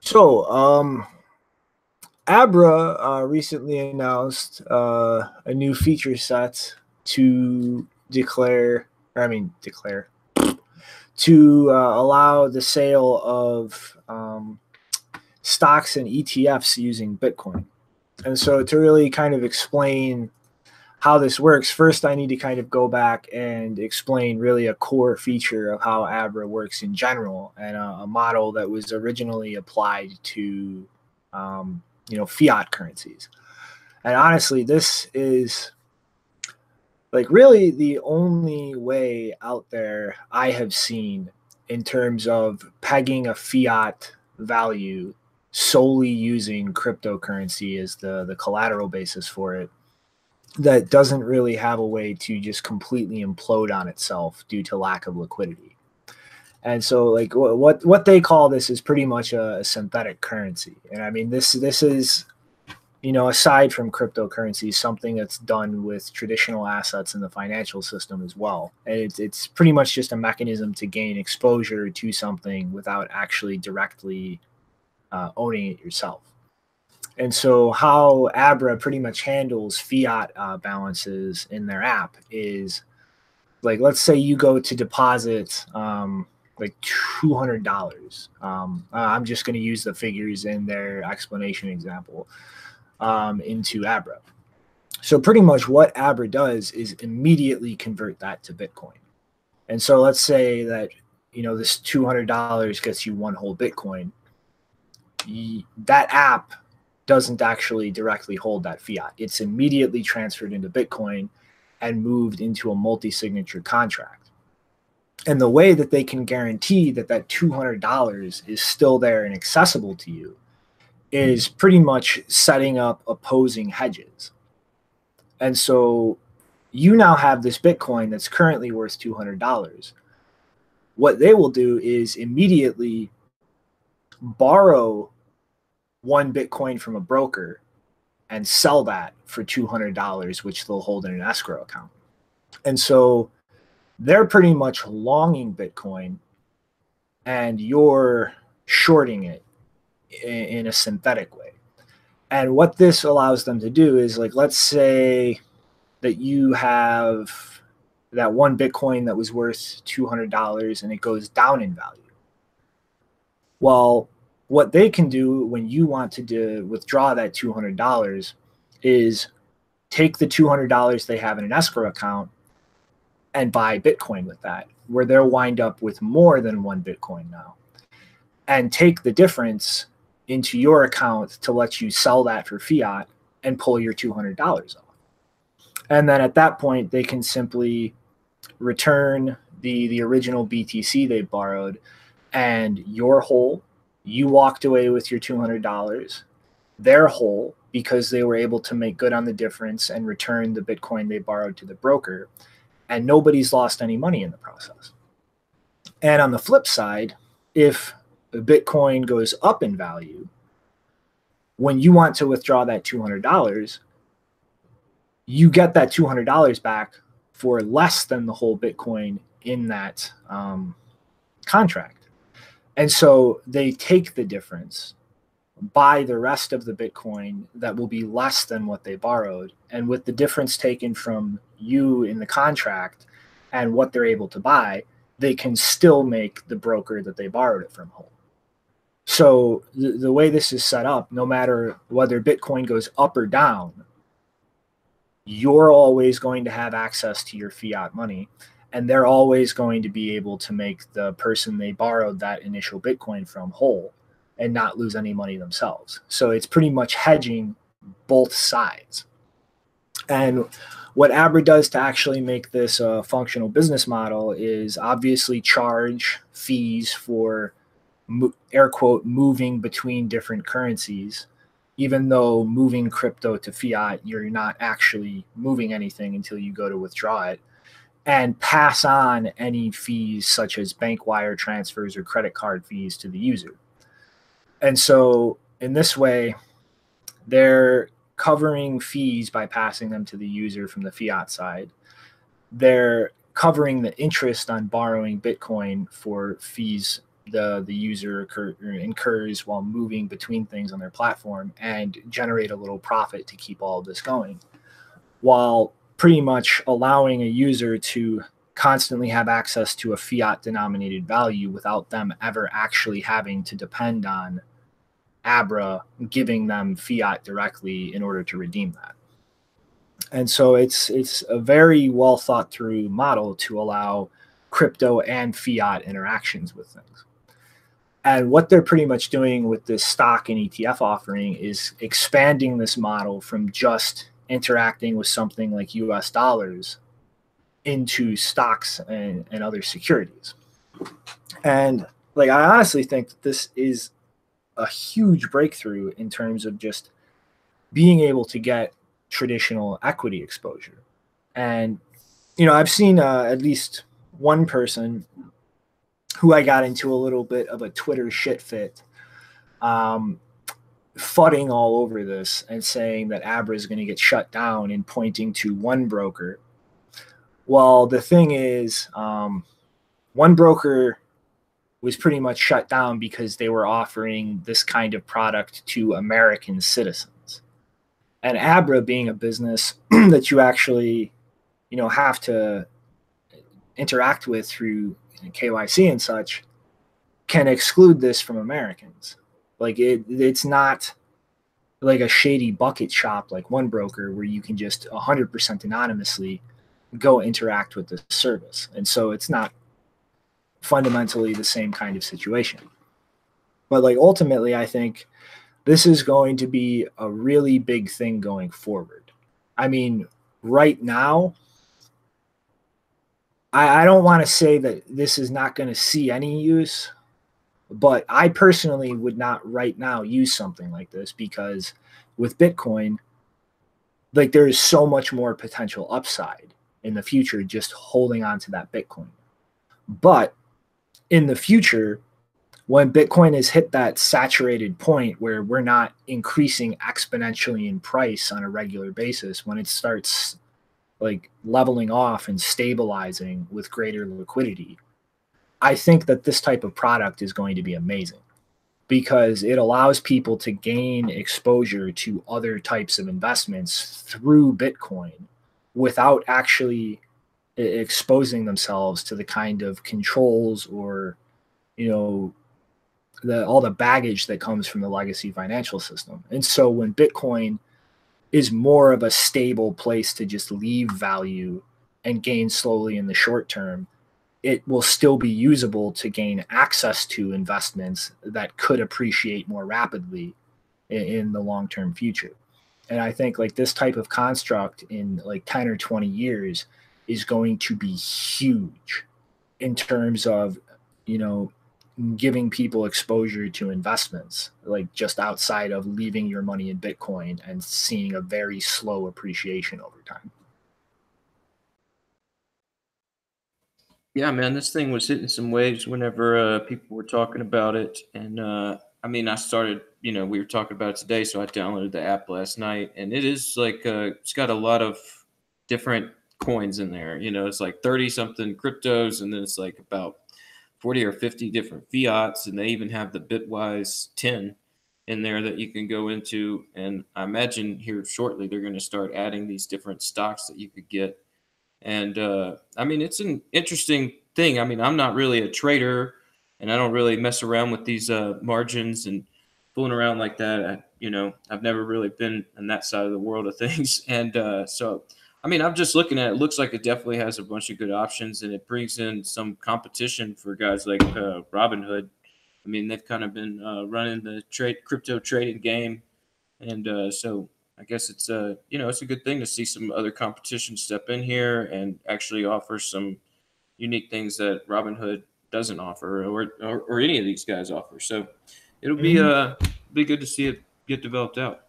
So, um, Abra uh, recently announced uh, a new feature set to declare, I mean, declare, to uh, allow the sale of um, stocks and ETFs using Bitcoin. And so, to really kind of explain how this works, first I need to kind of go back and explain really a core feature of how Abra works in general and a, a model that was originally applied to, um, you know, fiat currencies. And honestly, this is like really the only way out there I have seen in terms of pegging a fiat value solely using cryptocurrency as the the collateral basis for it that doesn't really have a way to just completely implode on itself due to lack of liquidity. And so like what what they call this is pretty much a, a synthetic currency. And I mean this this is you know aside from cryptocurrency something that's done with traditional assets in the financial system as well. And it's it's pretty much just a mechanism to gain exposure to something without actually directly uh, owning it yourself. And so, how Abra pretty much handles fiat uh, balances in their app is like, let's say you go to deposit um, like $200. Um, uh, I'm just going to use the figures in their explanation example um, into Abra. So, pretty much what Abra does is immediately convert that to Bitcoin. And so, let's say that you know this $200 gets you one whole Bitcoin. That app doesn't actually directly hold that fiat. It's immediately transferred into Bitcoin and moved into a multi signature contract. And the way that they can guarantee that that $200 is still there and accessible to you is pretty much setting up opposing hedges. And so you now have this Bitcoin that's currently worth $200. What they will do is immediately borrow one Bitcoin from a broker and sell that for $200, which they'll hold in an escrow account. And so they're pretty much longing Bitcoin and you're shorting it in, a synthetic way. And what this allows them to do is like, let's say that you have that one Bitcoin that was worth $200 and it goes down in value. Well, what they can do when you want to do, withdraw that $200 is take the $200 they have in an escrow account and buy Bitcoin with that, where they'll wind up with more than one Bitcoin now, and take the difference into your account to let you sell that for fiat and pull your $200 off. And then at that point, they can simply return the, the original BTC they borrowed, and your whole you walked away with your $200 they're whole because they were able to make good on the difference and return the bitcoin they borrowed to the broker and nobody's lost any money in the process. And on the flip side if bitcoin goes up in value when you want to withdraw that $200 you get that $200 back for less than the whole bitcoin in that um, contract and so they take the difference, buy the rest of the Bitcoin that will be less than what they borrowed. And with the difference taken from you in the contract and what they're able to buy, they can still make the broker that they borrowed it from whole. So the, the way this is set up, no matter whether Bitcoin goes up or down, you're always going to have access to your fiat money and they're always going to be able to make the person they borrowed that initial bitcoin from whole and not lose any money themselves. So it's pretty much hedging both sides. And what abra does to actually make this a functional business model is obviously charge fees for air quote moving between different currencies. Even though moving crypto to fiat, you're not actually moving anything until you go to withdraw it, and pass on any fees such as bank wire transfers or credit card fees to the user. And so, in this way, they're covering fees by passing them to the user from the fiat side. They're covering the interest on borrowing Bitcoin for fees the the user occur, incurs while moving between things on their platform and generate a little profit to keep all of this going while pretty much allowing a user to constantly have access to a fiat denominated value without them ever actually having to depend on abra giving them fiat directly in order to redeem that. And so it's it's a very well thought through model to allow crypto and fiat interactions with things. And what they're pretty much doing with this stock and etf offering is expanding this model from just interacting with something like us dollars into stocks and, and other securities and like i honestly think that this is a huge breakthrough in terms of just being able to get traditional equity exposure. And, you know, I've seen uh, at least one person who I got into a little bit of a Twitter shit fit, um, fudding all over this and saying that Abra is going to get shut down and pointing to 1Broker. Well, the thing is, um, 1Broker was pretty much shut down because they were offering this kind of product to American citizens and Abra being a business (clears throat) that you actually, you know, have to interact with through KYC and such, can exclude this from Americans. Like it, it's not like a shady bucket shop like 1Broker where you can just 100% anonymously go interact with the service. And so it's not fundamentally the same kind of situation. But like ultimately, I think this is going to be a really big thing going forward. I mean, right now, I, I don't want to say that this is not going to see any use, but I personally would not right now use something like this because with Bitcoin, like there is so much more potential upside in the future just holding on to that Bitcoin. But in the future, when Bitcoin has hit that saturated point where we're not increasing exponentially in price on a regular basis, when it starts like leveling off and stabilizing with greater liquidity, I think that this type of product is going to be amazing because it allows people to gain exposure to other types of investments through Bitcoin without actually exposing themselves to the kind of controls or you know the all the baggage that comes from the legacy financial system. And so when Bitcoin is more of a stable place to just leave value and gain slowly in the short term, it will still be usable to gain access to investments that could appreciate more rapidly in, in the long term future. And I think like this type of construct in like 10 or 20 years is going to be huge in terms of, you know, giving people exposure to investments, like just outside of leaving your money in Bitcoin and seeing a very slow appreciation over time. Yeah, man, this thing was hitting some waves whenever uh, people were talking about it. And uh, I mean, I started, you know, we were talking about it today, so I downloaded the app last night, and it is like, uh, it's got a lot of different coins in there. You know, it's like 30 something cryptos, and then it's like about 40 or 50 different fiats, and they even have the Bitwise 10 in there that you can go into. And I imagine here shortly they're going to start adding these different stocks that you could get. And uh, I mean, it's an interesting thing. I mean, I'm not really a trader, and I don't really mess around with these uh, margins and fooling around like that. I, you know, I've never really been on that side of the world of (laughs) things, and uh, so I mean, I'm just looking at it. Looks like it definitely has a bunch of good options, and it brings in some competition for guys like uh, Robinhood. I mean, they've kind of been uh, running the trade crypto trading game, and uh, so I guess it's a you know it's a good thing to see some other competition step in here and actually offer some unique things that Robinhood doesn't offer, or or, or any of these guys offer. So it'll be mm-hmm. uh be good to see it get developed out.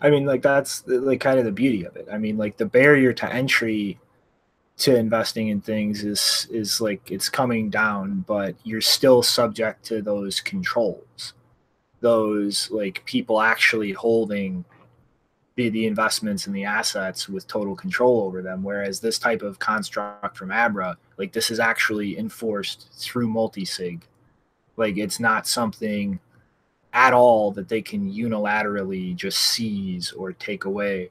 I mean, like that's like kind of the beauty of it. I mean, like the barrier to entry to investing in things is is like it's coming down, but you're still subject to those controls. Those like people actually holding the, the investments and the assets with total control over them. Whereas this type of construct from Abra, like this is actually enforced through multi-sig. Like it's not something at all that they can unilaterally just seize or take away.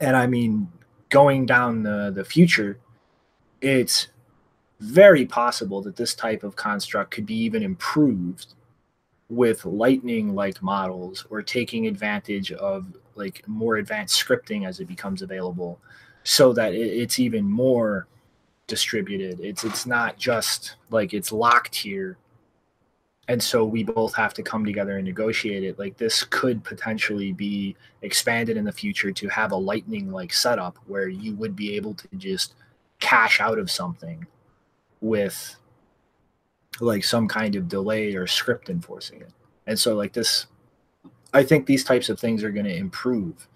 And I mean, going down the, the future, it's very possible that this type of construct could be even improved with lightning like models or taking advantage of like more advanced scripting as it becomes available so that it, it's even more distributed. It's it's not just like it's locked here. And so we both have to come together and negotiate it. Like this could potentially be expanded in the future to have a lightning like setup where you would be able to just cash out of something with like some kind of delay or script enforcing it. And so like this i think these types of things are going to improve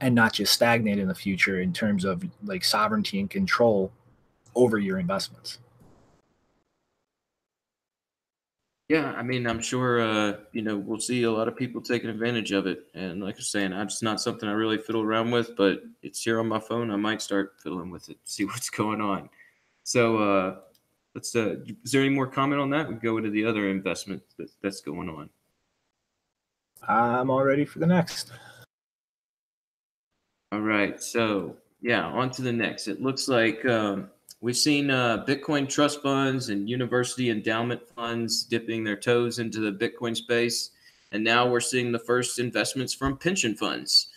and not just stagnate in the future in terms of like sovereignty and control over your investments Yeah, I mean, I'm sure uh, you know we'll see a lot of people taking advantage of it, and like I'm saying, it's not something I really fiddle around with, but it's here on my phone. I might start fiddling with it, (laughs) see what's going on. So uh, let's. Uh, is there any more comment on that? We go into the other investment that, that's going on. I'm all ready for the next. All right, so yeah, on to the next. It looks like. Um, We've seen uh, Bitcoin trust funds and university endowment funds dipping their toes into the Bitcoin space. And now we're seeing the first investments from pension funds.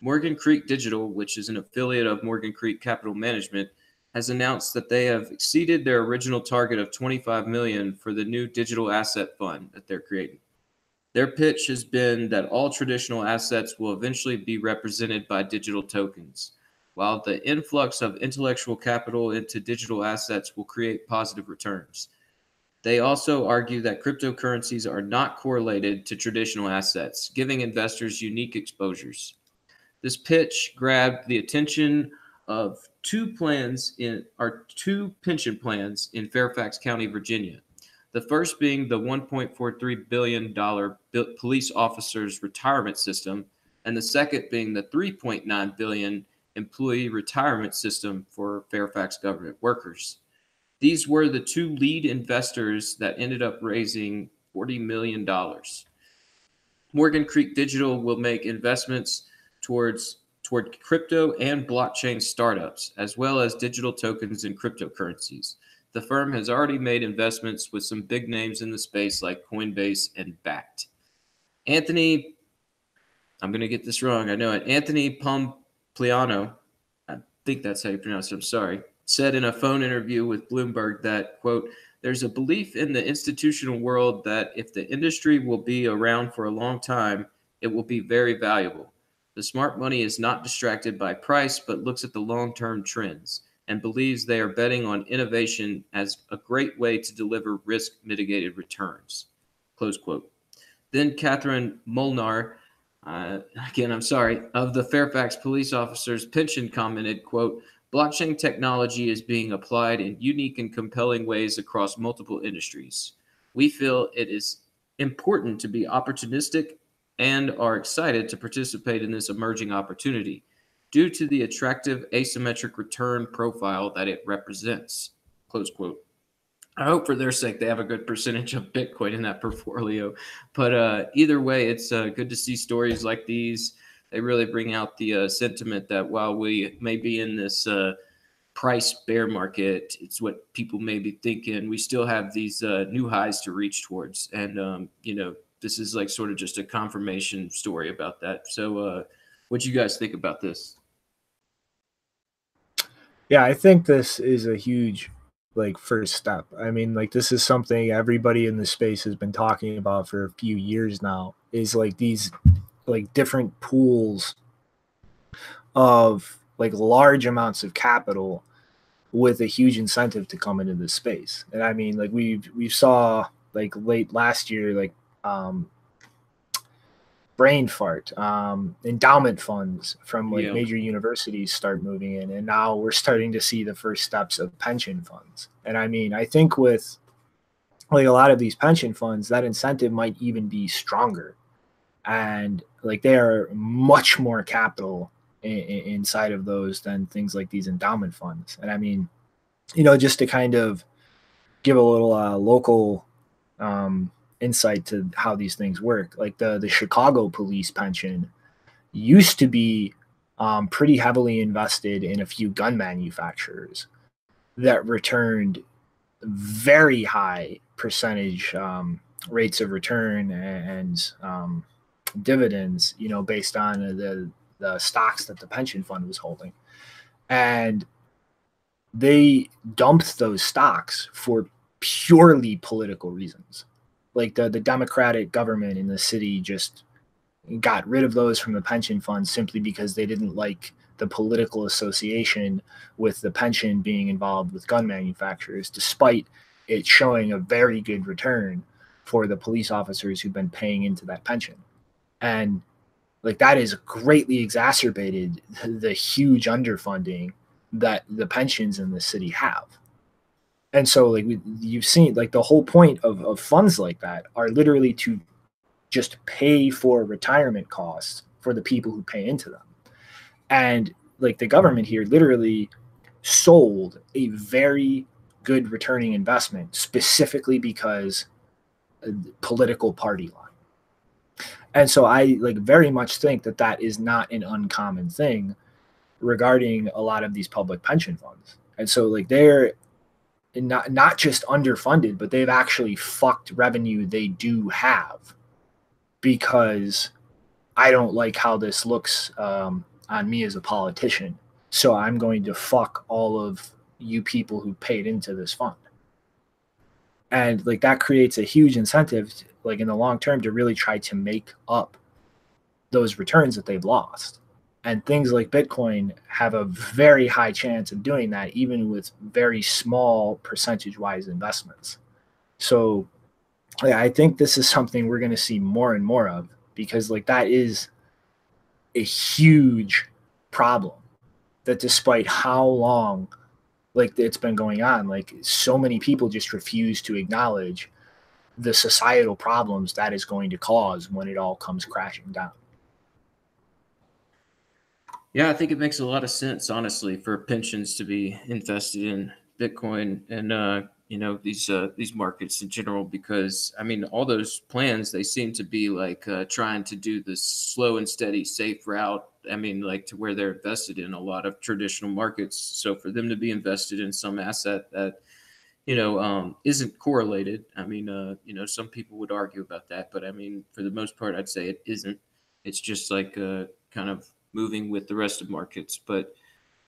Morgan Creek Digital, which is an affiliate of Morgan Creek Capital Management, has announced that they have exceeded their original target of 25 million for the new digital asset fund that they're creating. Their pitch has been that all traditional assets will eventually be represented by digital tokens while the influx of intellectual capital into digital assets will create positive returns. They also argue that cryptocurrencies are not correlated to traditional assets, giving investors unique exposures. This pitch grabbed the attention of two plans in our two pension plans in Fairfax County, Virginia. The first being the $1.43 billion police officers retirement system, and the second being the 3.9 billion employee retirement system for Fairfax government workers. These were the two lead investors that ended up raising $40 million. Morgan Creek Digital will make investments towards toward crypto and blockchain startups, as well as digital tokens and cryptocurrencies. The firm has already made investments with some big names in the space like Coinbase and Bakkt. Anthony, I'm going to get this wrong. I know it. Anthony Pum Pliano, I think that's how you pronounce it, I'm sorry, said in a phone interview with Bloomberg that, quote, there's a belief in the institutional world that if the industry will be around for a long time, it will be very valuable. The smart money is not distracted by price, but looks at the long term trends and believes they are betting on innovation as a great way to deliver risk mitigated returns. Close quote. Then Catherine Molnar, uh, again, I'm sorry, of the Fairfax police officers pension commented, quote, blockchain technology is being applied in unique and compelling ways across multiple industries. We feel it is important to be opportunistic and are excited to participate in this emerging opportunity due to the attractive asymmetric return profile that it represents. Close quote. I hope for their sake they have a good percentage of Bitcoin in that portfolio. But uh, either way, it's uh, good to see stories like these. They really bring out the uh, sentiment that while we may be in this uh, price bear market, it's what people may be thinking. We still have these uh, new highs to reach towards. And, um, you know, this is like sort of just a confirmation story about that. So, uh, what do you guys think about this? Yeah, I think this is a huge like first step. I mean, like this is something everybody in the space has been talking about for a few years now. Is like these like different pools of like large amounts of capital with a huge incentive to come into this space. And I mean, like we've we saw like late last year, like um brain fart. Um, endowment funds from like Yeah. major universities start moving in, and now we're starting to see the first steps of pension funds. And I mean, I think with like a lot of these pension funds, that incentive might even be stronger, and like they are much more capital i- i- inside of those than things like these endowment funds. And I mean, you know, just to kind of give a little uh, local um, insight to how these things work. Like the the Chicago police pension used to be um, pretty heavily invested in a few gun manufacturers that returned very high percentage um, rates of return and um, dividends. You know, based on the the stocks that the pension fund was holding, and they dumped those stocks for purely political reasons. Like the, the Democratic government in the city just got rid of those from the pension fund simply because they didn't like the political association with the pension being involved with gun manufacturers, despite it showing a very good return for the police officers who've been paying into that pension. And like that is greatly exacerbated the huge underfunding that the pensions in the city have. And so like we, you've seen like the whole point of, of funds like that are literally to just pay for retirement costs for the people who pay into them. And like the government here literally sold a very good returning investment specifically because political party line. And so I like very much think that that is not an uncommon thing regarding a lot of these public pension funds. And so like they're not not just underfunded, but they've actually fucked revenue they do have because I don't like how this looks um, on me as a politician. So I'm going to fuck all of you people who paid into this fund. And like that creates a huge incentive, like in the long term, to really try to make up those returns that they've lost. And things like Bitcoin have a very high chance of doing that, even with very small percentage wise investments. So yeah, I think this is something we're going to see more and more of because, like, that is a huge problem that despite how long like it's been going on like so many people just refuse to acknowledge the societal problems that is going to cause when it all comes crashing down Yeah, I think it makes a lot of sense, honestly, for pensions to be invested in Bitcoin and uh, you know these uh, these markets in general, because I mean, all those plans they seem to be like uh, trying to do this slow and steady, safe route. I mean, like to where they're invested in a lot of traditional markets. So for them to be invested in some asset that you know um, isn't correlated, I mean, uh, you know, some people would argue about that, but I mean, for the most part, I'd say it isn't. It's just like uh, kind of moving with the rest of markets. But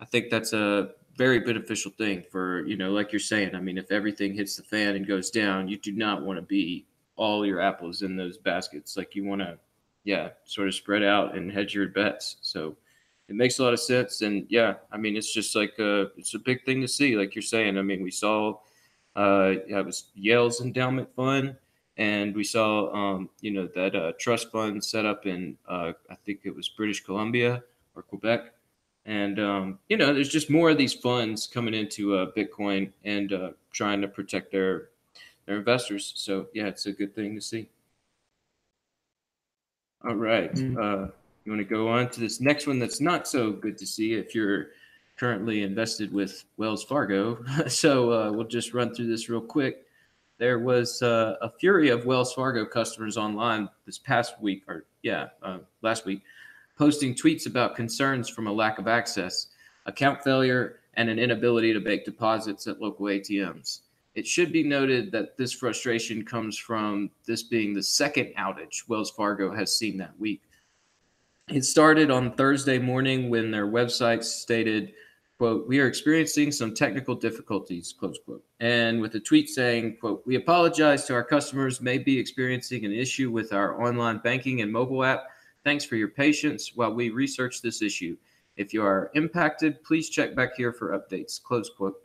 I think that's a very beneficial thing for, you know, like you're saying. I mean, if everything hits the fan and goes down, you do not want to be all your apples in those baskets. Like you want to, yeah, sort of spread out and hedge your bets. So it makes a lot of sense. And yeah, I mean, it's just like a, it's a big thing to see. Like you're saying, I mean, we saw, uh, yeah, it was Yale's endowment fund and we saw um, you know that uh, trust fund set up in uh, I think it was British Columbia or Quebec, and um, you know there's just more of these funds coming into uh, Bitcoin and uh, trying to protect their their investors. So yeah, it's a good thing to see. All right, Mm. uh, you want to go on to this next one that's not so good to see if you're currently invested with Wells Fargo. (laughs) so uh, we'll just run through this real quick there was uh, a fury of Wells Fargo customers online this past week, or yeah, uh, last week, posting tweets about concerns from a lack of access, account failure, and an inability to make deposits at local ATMs. It should be noted that this frustration comes from this being the second outage Wells Fargo has seen that week. It started on Thursday morning when their website stated, quote, we are experiencing some technical difficulties, close quote. And with a tweet saying, quote, we apologize to our customers may be experiencing an issue with our online banking and mobile app. Thanks for your patience while we research this issue. If you are impacted, please check back here for updates, close quote.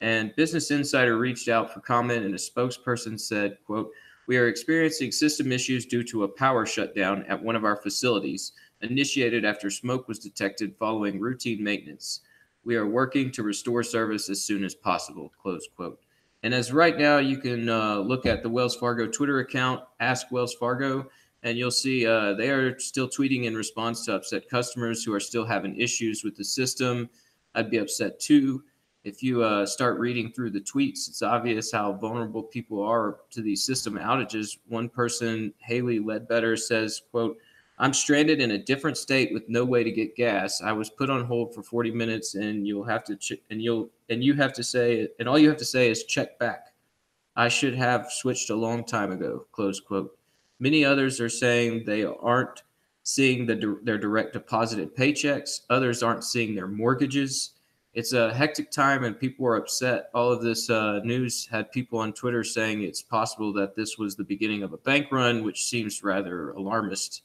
And Business Insider reached out for comment and a spokesperson said, quote, We are experiencing system issues due to a power shutdown at one of our facilities, initiated after smoke was detected following routine maintenance. We are working to restore service as soon as possible. Close quote. And as right now, you can uh, look at the Wells Fargo Twitter account, Ask Wells Fargo, and you'll see uh, they are still tweeting in response to upset customers who are still having issues with the system. I'd be upset too. If you uh, start reading through the tweets, it's obvious how vulnerable people are to these system outages. One person, Haley Ledbetter, says, "quote I'm stranded in a different state with no way to get gas. I was put on hold for 40 minutes, and you'll have to ch- and you'll and you have to say and all you have to say is check back. I should have switched a long time ago." Close quote. Many others are saying they aren't seeing the, their direct deposited paychecks. Others aren't seeing their mortgages. It's a hectic time and people are upset. All of this uh, news had people on Twitter saying it's possible that this was the beginning of a bank run, which seems rather alarmist.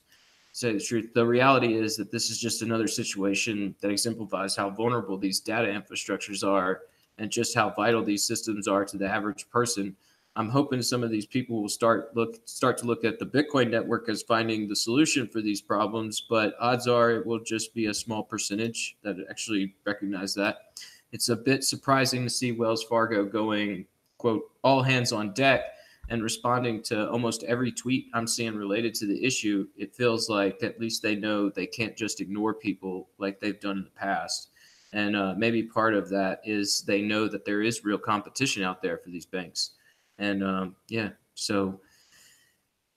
Say the truth, the reality is that this is just another situation that exemplifies how vulnerable these data infrastructures are and just how vital these systems are to the average person. I'm hoping some of these people will start look start to look at the Bitcoin network as finding the solution for these problems, but odds are it will just be a small percentage that actually recognize that. It's a bit surprising to see Wells Fargo going quote all hands on deck and responding to almost every tweet I'm seeing related to the issue. It feels like at least they know they can't just ignore people like they've done in the past. And uh, maybe part of that is they know that there is real competition out there for these banks. And um, yeah, so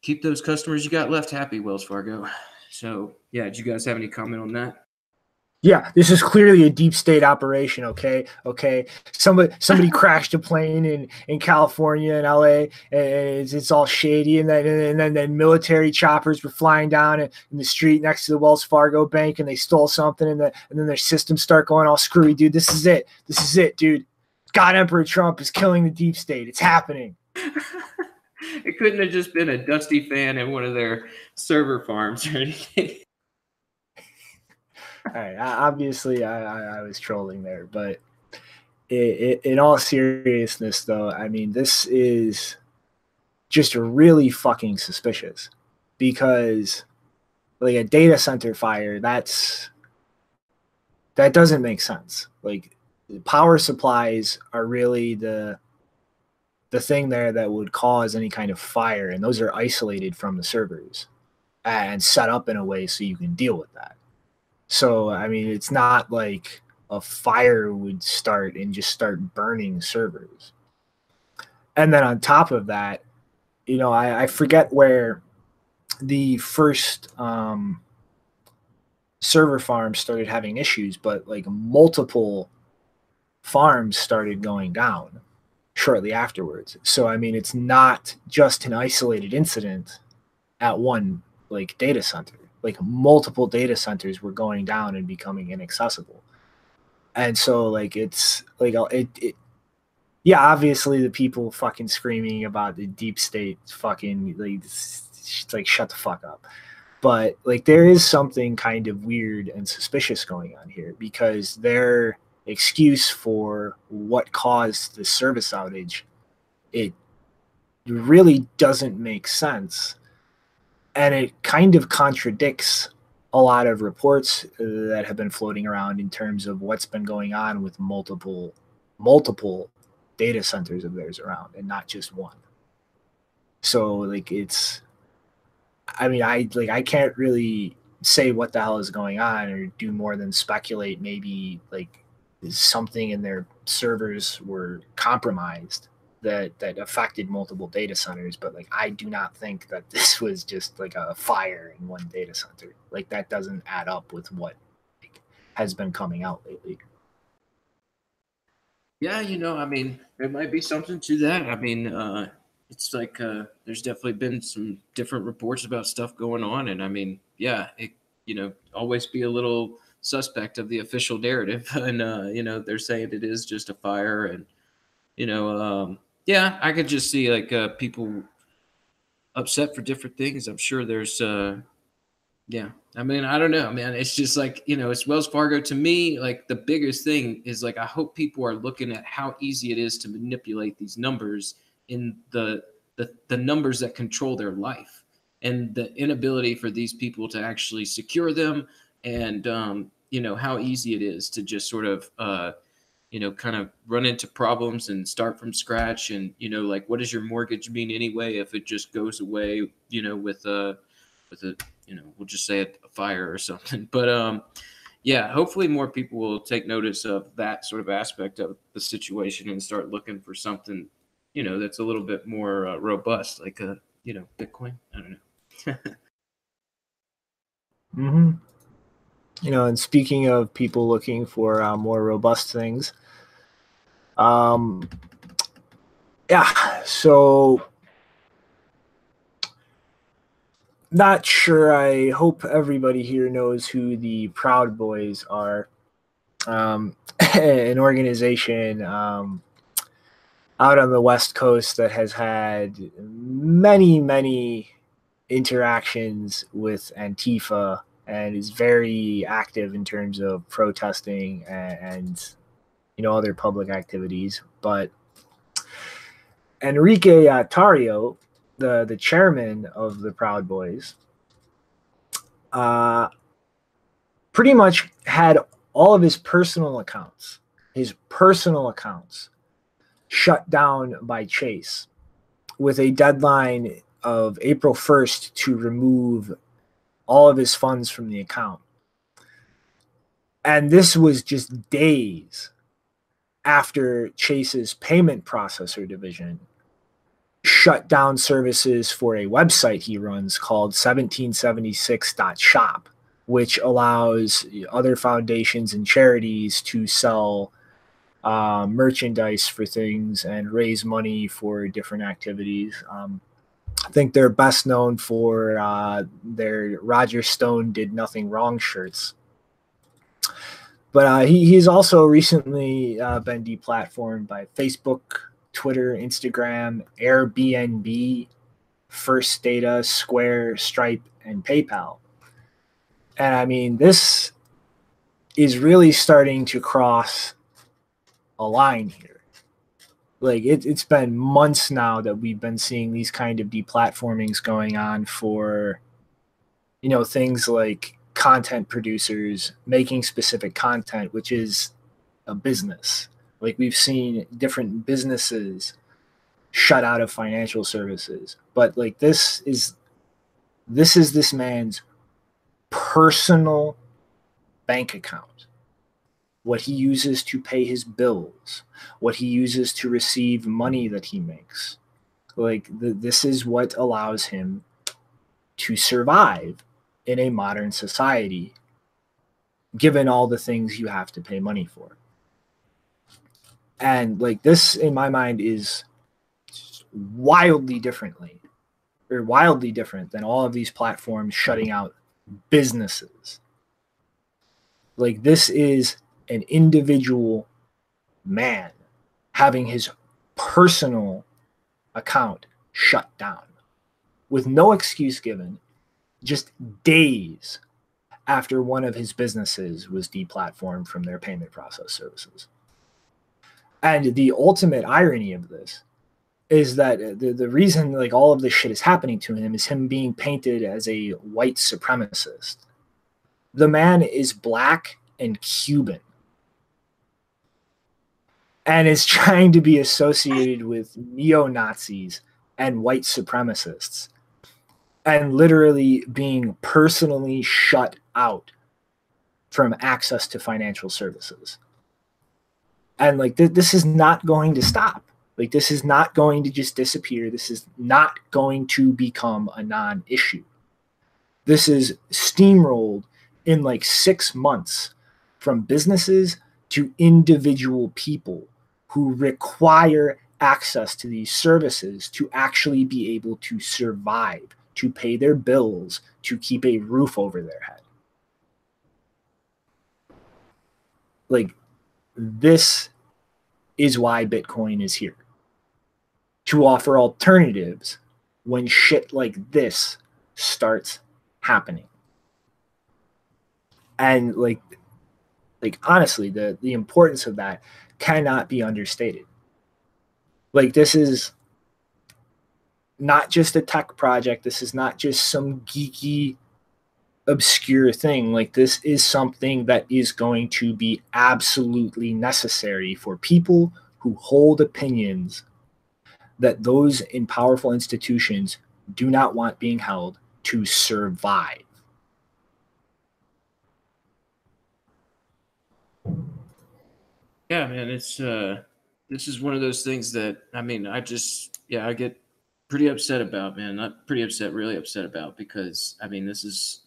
keep those customers you got left happy, Wells Fargo. So yeah, do you guys have any comment on that? Yeah, this is clearly a deep state operation. Okay, okay. Somebody somebody (laughs) crashed a plane in, in California and LA, and it's, it's all shady. And then and then then military choppers were flying down in, in, the street next to the Wells Fargo bank, and they stole something, and, the, and then their systems start going all screwy. Dude, this is it. This is it, dude. God Emperor Trump is killing the deep state. It's happening. (laughs) it couldn't have just been a dusty fan in one of their server farms or anything. All right, obviously I, I, I, was trolling there, but it, it, in all seriousness, though, I mean this is just really fucking suspicious because like a data center fire, that's that doesn't make sense. Like power supplies are really the the thing there that would cause any kind of fire and those are isolated from the servers and set up in a way so you can deal with that so i mean it's not like a fire would start and just start burning servers and then on top of that you know i, I forget where the first um, server farms started having issues but like multiple farms started going down shortly afterwards. So I mean, it's not just an isolated incident at one like data center. Like multiple data centers were going down and becoming inaccessible. And so like it's like it, it yeah, obviously the people fucking screaming about the deep state fucking like like shut the fuck up. But like there is something kind of weird and suspicious going on here because they're excuse for what caused the service outage, it really doesn't make sense. And it kind of contradicts a lot of reports that have been floating around in terms of what's been going on with multiple multiple data centers of theirs around and not just one. So like it's I mean I like I can't really say what the hell is going on or do more than speculate maybe like something in their servers were compromised that that affected multiple data centers but like i do not think that this (laughs) was just like a fire in one data center. Like that doesn't add up with what like, has been coming out lately. Yeah you know i mean there might be something to that. I mean uh it's like uh there's definitely been some different reports about stuff going on and i mean yeah it you know always be a little suspect of the official narrative. (laughs) And uh, you know they're saying it is just a fire and you know um, yeah i could just see like uh, people upset for different things. I'm sure there's uh, yeah i mean i don't know man. It's just like you know it's wells fargo. To me like the biggest thing is like i hope people are looking at how easy it is to manipulate these numbers in the the, the numbers that control their life and the inability for these people to actually secure them and um, you know how easy it is to just sort of uh, you know kind of run into problems and start from scratch? And you know like what does your mortgage mean anyway if it just goes away you know with a with a you know we'll just say a, fire or (laughs) something? But um yeah hopefully more people will take notice of that sort of aspect of the situation and start looking for something you know that's a little bit more uh, robust like a you know bitcoin? I don't know. (laughs) Hmm You know, and speaking of people looking for uh, more robust things, um, yeah. So, not sure. I hope everybody here knows who the Proud Boys are. Um, (laughs) an organization um, out on the West Coast that has had many, many interactions with Antifa and is very active in terms of protesting and, and you know other public activities. But Enrique uh, Tarrio, the the chairman of the Proud Boys, uh, pretty much had all of his personal accounts, his personal accounts, shut down by Chase, with a deadline of April first to remove all of his funds from the account. And this was just days after Chase's payment processor division shut down services for a website he runs called 1776.shop, which allows other foundations and charities to sell uh, merchandise for things and raise money for different activities. Um, I think they're best known for uh, their Roger Stone did nothing wrong shirts. But uh, he, he's also recently uh, been deplatformed by Facebook, Twitter, Instagram, Airbnb, First Data, Square, Stripe, and PayPal. And I mean, this is really starting to cross a line here. Like it, it's been months now that we've been seeing these kind of deplatformings going on for, you know, things like content producers making specific content, which is a business. Like we've seen different businesses shut out of financial services. But like this is this is this man's personal bank account. What he uses to pay his bills, what he uses to receive money that he makes. Like this is what allows him to survive in a modern society, given all the things you have to pay money for. And like this, in my mind, is wildly differently or wildly different than all of these platforms shutting out businesses. Like this is an individual man having his personal account shut down with no excuse given just days after one of his businesses was deplatformed from their payment process services. And the ultimate irony of this is that the, the reason like all of this shit is happening to him is him being painted as a white supremacist. The man is black and Cuban and is (laughs) trying to be associated with neo Nazis and white supremacists and literally being personally shut out from access to financial services. And like th- this is not going to stop. Like this is not going to just disappear. This is not going to become a non-issue. This is steamrolled in like 6 months from businesses to individual people who require access to these services to actually be able to survive to pay their bills, to keep a roof over their head. Like, this is why Bitcoin is here to offer alternatives when shit like this starts happening. And like like honestly, the the importance of that cannot be understated. Like this is not just a tech project. This is not just some geeky, obscure thing. Like, this is something that is going to be absolutely necessary for people who hold opinions that those in powerful institutions do not want being held to survive. Yeah, man, it's uh this is one of those things that I mean, I just yeah, I get pretty upset about, man. Not pretty upset, really upset about because I mean, this is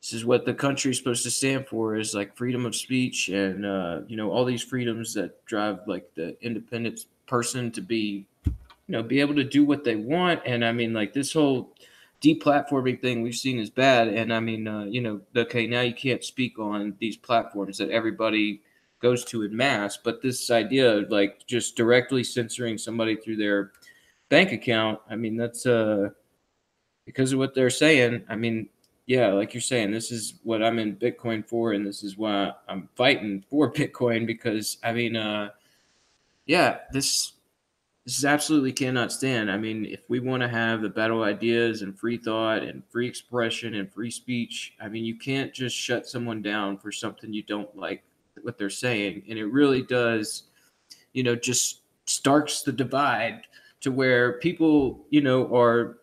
this is what the country is supposed to stand for is like freedom of speech and uh, you know all these freedoms that drive like the independent person to be you know be able to do what they want and i mean like this whole deplatforming thing we've seen is bad and i mean uh, you know okay now you can't speak on these platforms that everybody goes to in mass but this idea of like just directly censoring somebody through their bank account i mean that's uh because of what they're saying i mean yeah, like you're saying, this is what I'm in Bitcoin for, and this is why I'm fighting for (laughs) Bitcoin because I mean, uh, yeah, this this is absolutely cannot stand. I mean, if we want to have the battle ideas and free thought and free expression and free speech, I mean, you can't just shut someone down for something you don't like what they're saying, and it really does, you know, just starks the divide to where people, you know, are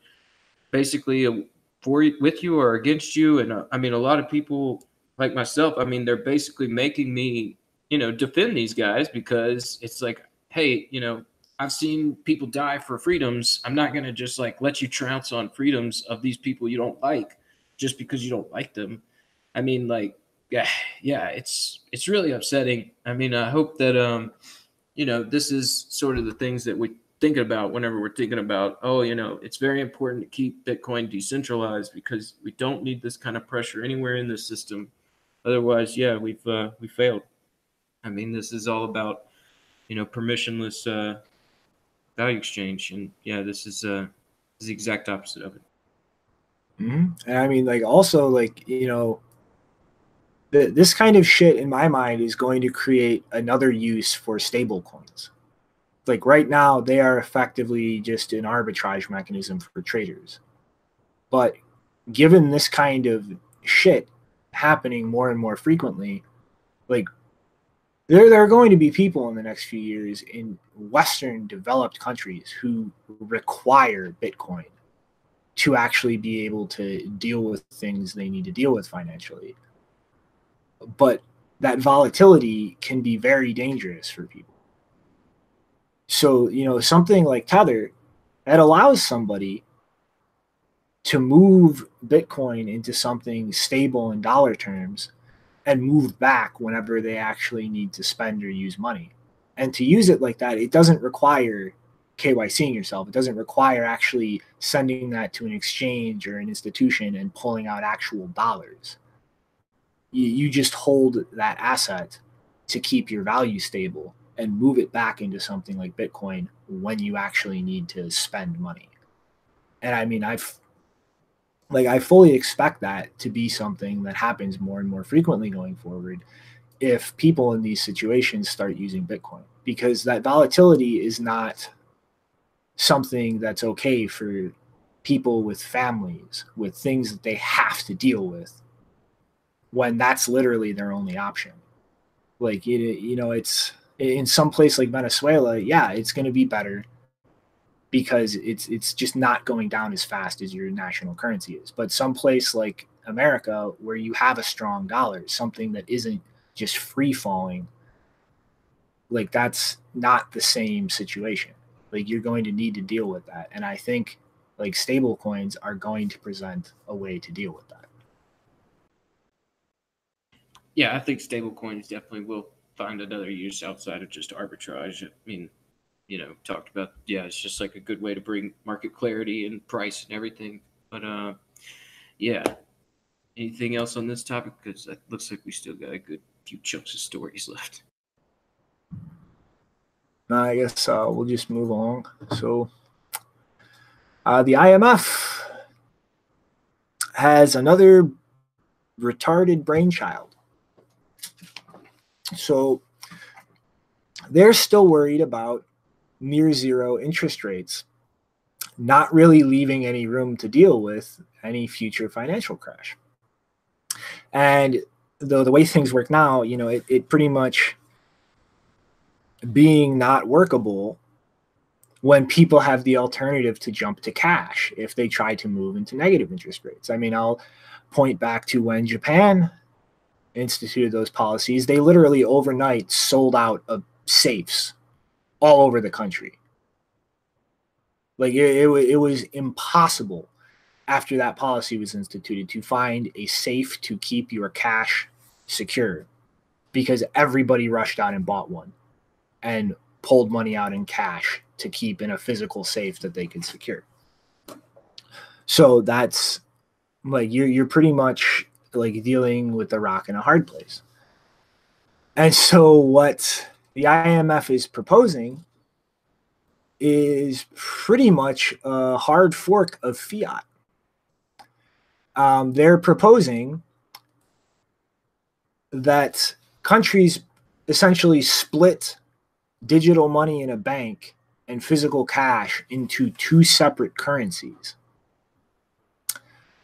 basically for with you or against you. And uh, I mean, a lot of people like myself, I mean, they're basically making me, you know, defend these guys because it's like, hey, you know, I've seen people die for freedoms. I'm not going to just like let you trounce on freedoms of these people you don't like just because you don't like them. I mean, like, yeah, yeah, it's it's really upsetting. I mean, I hope that um, you know, this is sort of the things that we thinking about whenever we're thinking about, oh, you know, it's very important to keep Bitcoin decentralized because we don't need this kind of pressure anywhere in the system. Otherwise, yeah, we've uh, we failed. I mean, this is all about you know permissionless uh, value exchange, and yeah, this is uh, is the exact opposite of it. Mm-hmm. And I mean, like also like you know, the, this kind of shit in my mind is going to create another use for stable coins like right now they are effectively just an arbitrage mechanism for traders. But given this kind of shit happening more and more frequently like there, there are going to be people in the next few years in western developed countries who require bitcoin to actually be able to deal with things they need to deal with financially. But that volatility can be very dangerous for people so, you know, something like Tether that allows somebody to move Bitcoin into something stable in dollar terms and move back whenever they actually need to spend or use money. And to use it like that, it doesn't require KYCing yourself. It doesn't require actually sending that to an exchange or an institution and pulling out actual dollars. You, you just hold that asset to keep your value stable and move it back into something like Bitcoin when you actually need to spend money. And I mean, I've like I fully expect that to be something that happens more and more frequently going forward if people in these situations start using Bitcoin because that volatility is not something that's okay for people with families with things that they have to deal with when that's literally their only option like you know it's in some place like Venezuela, yeah, it's going to be better because it's it's just not going down as fast as your national currency is. But some place like America, where you have a strong dollar, something that isn't just free falling, like that's not the same situation. Like you're going to need to deal with that, and I think like stable coins are going to present a way to deal with that. Yeah, I think stable coins definitely will find another use outside of just arbitrage. I mean, you know, talked about yeah, it's just like a good way to bring market clarity and price and everything. But uh, yeah. Anything else on this topic? Because it looks like we still got a good few chunks of stories (laughs) left. No, I guess uh, we'll just move along. So, uh, the IMF has another retarded brainchild. So they're still worried about near zero interest rates not really leaving any room to deal with any future financial crash. And though the way things work now, you know, it, it pretty much being not workable when people have the alternative to jump to cash if they try to move into negative interest rates. I mean, I'll point back to when Japan instituted those policies, they literally overnight sold out of safes all over the country. Like it, it, it was impossible after that policy was instituted to find a safe to keep your cash secure because everybody rushed out and bought one and pulled money out in cash to keep in a physical safe that they could secure. So that's like you're you're pretty much like dealing with a rock in a hard place. And so what the IMF is proposing is pretty much a hard fork of fiat. Um, they're proposing that countries essentially split digital money in a bank and physical cash into two separate currencies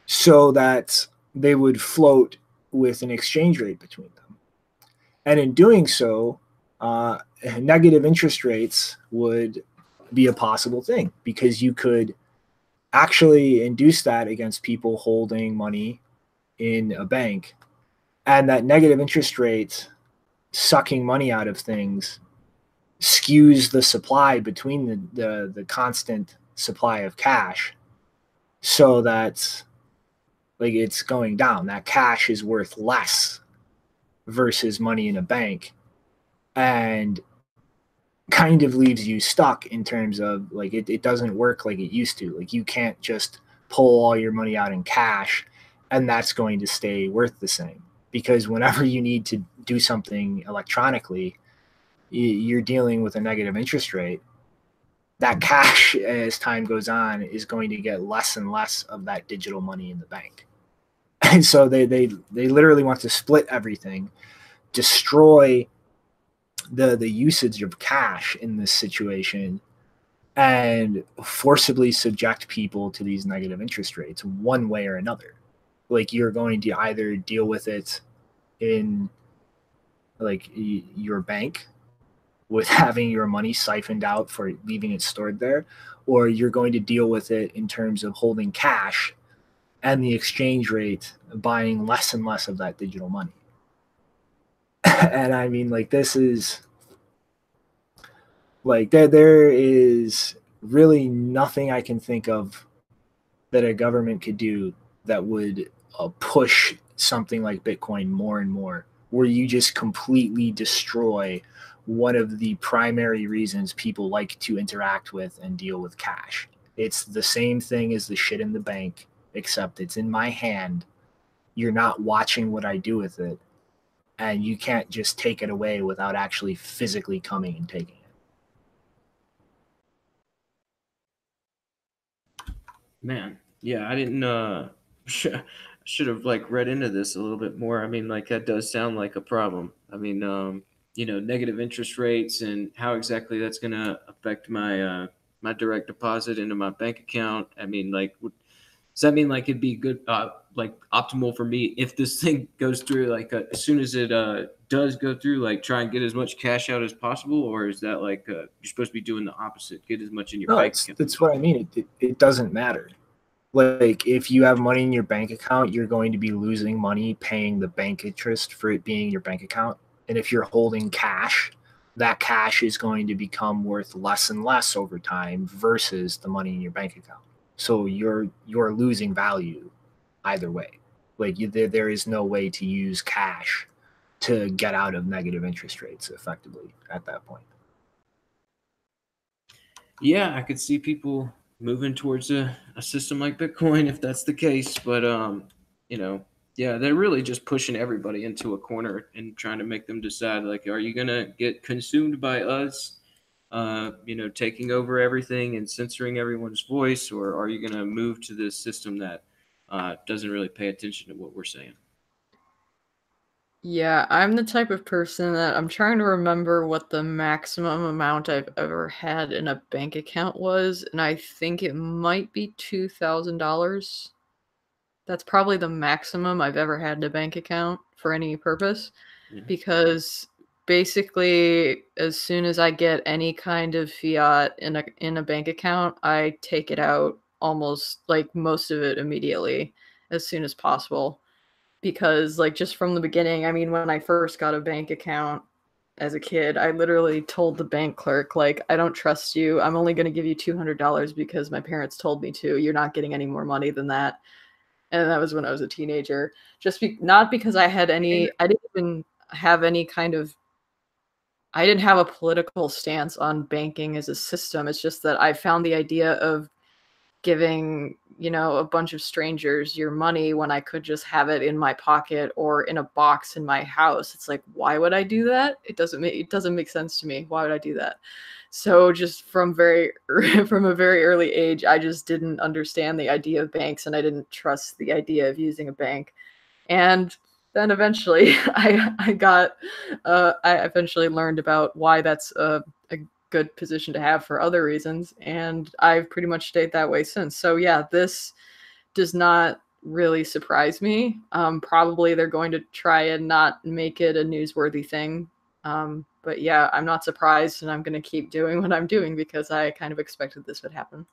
so that they would float with an exchange rate between them. And in doing so, uh, negative interest rates would be a possible thing because you could actually induce that against people holding money in a bank and that negative interest rate sucking money out of things skews the supply between the, the, the constant supply of cash so that like it's going down. That cash is worth less versus money in a bank. And kind of leaves you stuck in terms of like it, it doesn't work like it used to. Like you can't just pull all your money out in cash and that's going to stay worth the same. Because whenever you need to do something electronically you're dealing with a negative interest rate. That cash as time goes on is going to get less and less of that digital money in the bank and so they they they literally want to split everything destroy the the usage of cash in this situation and forcibly subject people to these negative interest rates one way or another. Like you're going to either deal with it in like your bank with (laughs) having your money siphoned out for leaving it stored there or you're going to deal with it in terms of holding cash and the exchange rate buying less and less of that digital money (laughs) and I mean, like, this is like there there is really nothing I can think of that a government could do that would uh, push something like Bitcoin more and more, where you just completely destroy one of the primary reasons people like to interact with and deal with cash. It's the same thing as the shit in the bank, except it's in my hand. You're not watching what I do with it and you can't just take it away without actually physically coming and taking it. Man, yeah, I didn't. uh (laughs) Should have like read into this a little bit more. I mean, like that does sound like a problem. I mean, um, you know, negative interest rates and how exactly that's going to affect my uh, my direct deposit into my bank account. I mean, like, does that mean like it'd be good? Uh, like optimal for me if this thing goes through like uh, as soon as it uh does go through like try and get as much cash out as possible or is that like uh, you're supposed to be doing the opposite get as much in your no, bank account? that's what i mean it, it, it doesn't matter. Like if you have money in your bank account you're going to be losing money paying the bank interest for it being your bank account. And if you're holding cash that cash is going to become worth less and less over time versus the money in your bank account so you're you're losing value either way. Like you, there, there is no way to use cash to get out of negative interest rates effectively at that point. Yeah, I could see people moving towards a, a system like Bitcoin if that's the case. But um, you know, yeah, they're really just pushing everybody into a corner and trying to make them decide like, are you gonna get consumed by us? Uh, you know, taking over everything and censoring everyone's voice, or are you going to move to this system that uh, doesn't really pay attention to what we're saying. Yeah, I'm the type of person that I'm trying to remember what the maximum amount I've ever had in a bank account was, and I think it might be $2,000. That's probably the maximum I've ever had in a bank account for any purpose Mhm. because basically as soon as I get any kind of fiat in a in a bank account, I take it out almost like most of it immediately as soon as possible because like just from the beginning, I mean when I first got a bank account as a kid, I literally told the bank clerk like I don't trust you. I'm only going to give you $200 because my parents told me to. You're not getting any more money than that. And that was when I was a teenager. Just be- not because I had any I didn't even have any kind of I didn't have a political stance on banking as a system. It's just that I found the idea of giving, you know, a bunch of strangers your money when I could just have it in my pocket or in a box in my house. It's like, why would I do that? It doesn't make it doesn't make sense to me. Why would I do that? So just from very (laughs) from a very early age, I just didn't understand the idea of banks and I didn't trust the idea of using a bank. And then eventually (laughs) I I got uh, I eventually learned about why that's a, a good position to have for other reasons, and I've pretty much stayed that way since. So yeah, this does not really surprise me. Um, probably they're going to try and not make it a newsworthy thing. Um, but yeah, I'm not surprised, and I'm going to keep doing what I'm doing because I kind of expected this would happen.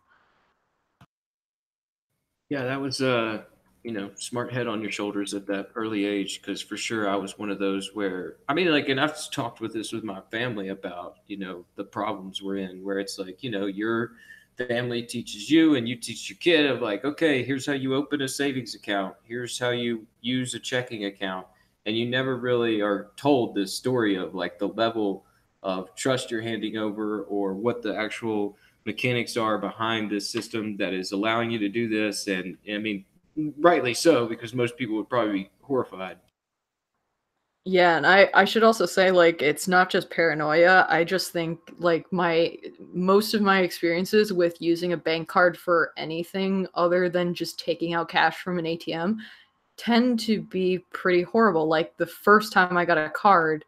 Yeah, that was uh, you know, smart head on your shoulders at that early age because for sure I was one of those where I mean like and I've talked with this with my family about, you know, the problems we're in where it's like, you know, your family teaches you and you teach your kid of like, okay, here's how you open a savings account. Here's how you use a checking account. And you never really are told this story of like the level of trust you're handing over or what the actual mechanics are behind this system that is allowing you to do this. And I mean, rightly so, because most people would probably be horrified. Yeah, and I I should also say like it's not just paranoia. I just think like my most of my experiences with using a bank card for anything other than just taking out cash from an ATM tend to be pretty horrible. Like the first time I got a card,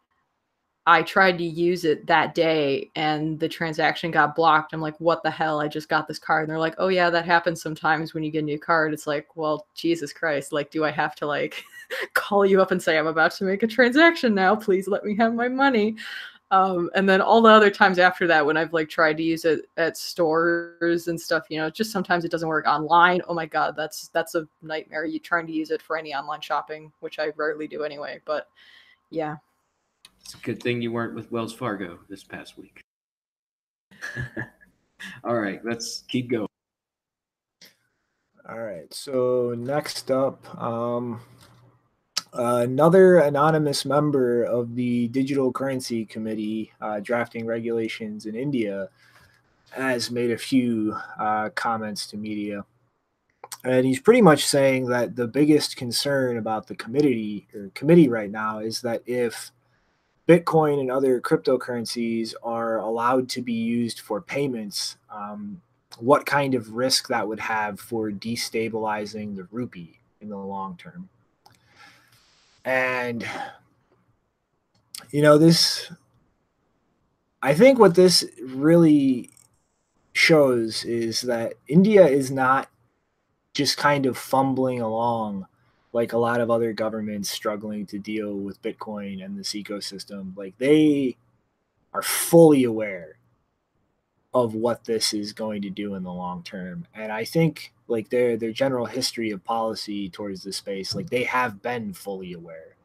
I tried to use it that day and the transaction got blocked. I'm like, what the hell? I just got this card. And they're like, oh, yeah, that happens sometimes when you get a new card. It's like, well, Jesus Christ. Like, do I have to like (laughs) call you up and say, I'm about to make a transaction now? Please let me have my money. Um, and then all the other times after that, when I've like tried to use it at stores and stuff, you know, just sometimes it doesn't work online. Oh my God, that's that's a nightmare. You trying to use it for any online shopping, which I rarely do anyway. But yeah, it's a good thing you weren't with Wells Fargo this past week. (laughs) All right, let's keep going. All right. So next up, um, another anonymous member of the Digital Currency Committee uh, drafting regulations in India has made a few uh, comments to media. And he's pretty much saying that the biggest concern about the committee or committee right now is that if Bitcoin and other cryptocurrencies are allowed to be used for payments, um, what kind of risk that would have for destabilizing the rupee in the long term. And, you know, this, I think what this really shows is that India is not just kind of fumbling along like a lot of other governments struggling to deal with Bitcoin and this ecosystem. Like they are fully aware of what this is going to do in the long term. And I think like their their general history of policy towards the space, like they have been fully aware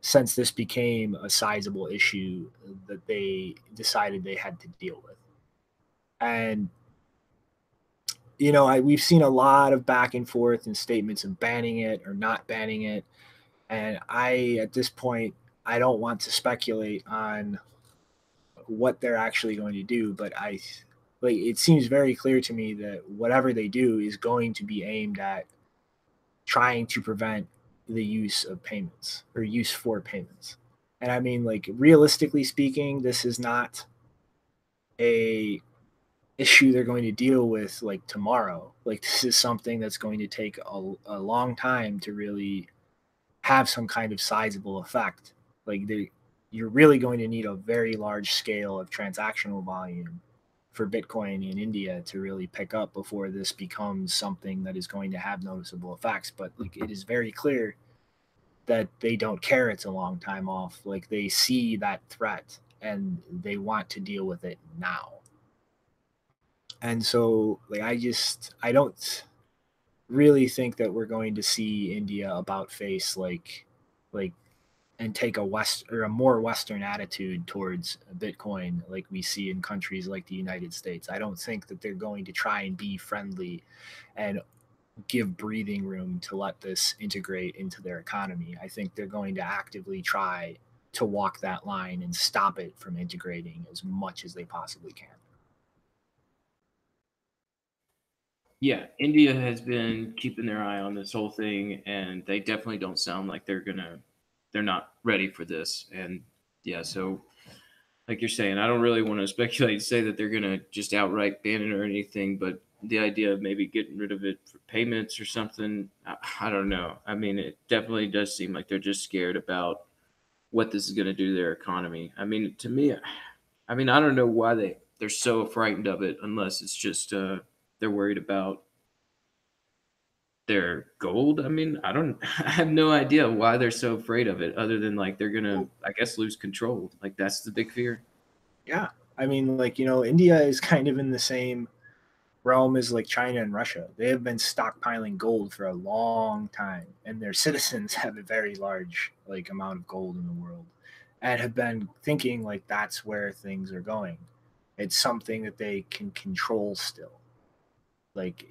since this became a sizable issue that they decided they had to deal with. And you know, I, we've seen a lot of back and forth and statements of banning it or not banning it. And I, at this point, I don't want to speculate on what they're actually going to do, but I, like, it seems very clear to me that whatever they do is going to be aimed at trying to prevent the use of payments or use for payments. And I mean, like, realistically speaking, this is not a issue they're going to deal with like tomorrow. Like this is something that's going to take a, a long time to really have some kind of sizable effect. Like you're really going to need a very large scale of transactional volume for Bitcoin in India to really pick up before this becomes something that is going to have noticeable effects. But like it is very clear that they don't care it's a long time off. Like they see that threat and they want to deal with it now. And so like I just I don't really think that we're going to see India about face like like and take a west or a more western attitude towards bitcoin like we see in countries like the united states. I don't think that they're going to try and be friendly and give breathing room to let this integrate into their economy. I think they're going to actively try to walk that line and stop it from integrating as much as they possibly can yeah india has been keeping their eye on this whole thing and they definitely don't sound like they're gonna they're not ready for this. And yeah, so like you're saying, I don't really want to (laughs) speculate say that they're gonna just outright ban it or anything, but the idea of maybe getting rid of it for payments or something, I, I don't know. I mean, it definitely does seem like they're just scared about what this is to do to their economy. I mean, to me, I mean, I don't know why they they're so frightened of it unless it's just uh, they're worried about their gold. I mean, I don't, (laughs) I have no idea why they're so afraid of it, other than like they're gonna, I guess, lose control. Like that's the big fear. Yeah, I mean, like you know, India is kind of in the same realm as like China and Russia. They have been stockpiling gold for a long time, and their (laughs) citizens have a very large like amount of gold in the world, and have been thinking like that's where things are going. It's something that they can control still. Like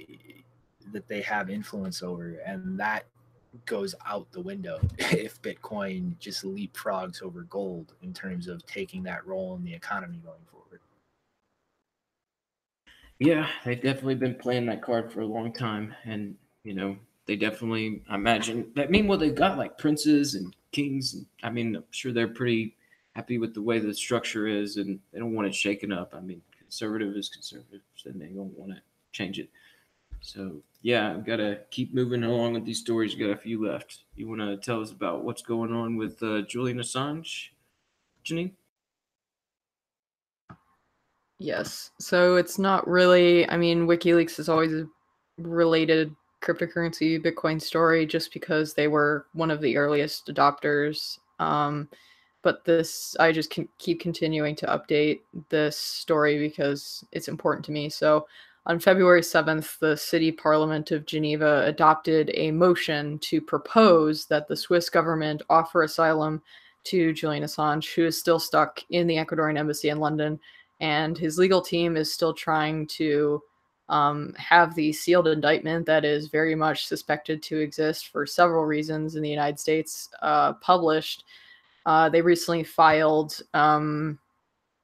that they have influence over, and that goes out the window (laughs) if Bitcoin just leapfrogs over gold in terms of taking that role in the economy going forward. Yeah, they've definitely been playing that card for a long time, and you know they definitely, I imagine. I mean, well, they've got like princes and kings. And, I mean, I'm sure they're pretty happy with the way the structure is, and they don't want it shaken up. I mean, conservative is conservative, and they don't want to change it. So yeah, I've got to keep moving along with these stories. Got a few left. You want to tell us about what's going on with uh, Julian Assange, Janine? Yes. So it's not really. I mean, WikiLeaks is always a related cryptocurrency Bitcoin story, just because they were one of the earliest adopters. Um, but this, I just keep continuing to update this story because it's important to me. So on February 7th, the City Parliament of Geneva adopted a motion to propose that the Swiss government offer asylum to Julian Assange, who is still stuck in the Ecuadorian embassy in London. And his legal team is still trying to um, have the sealed indictment that is very much suspected to exist for several reasons in the United States uh, published. Uh, they recently filed um,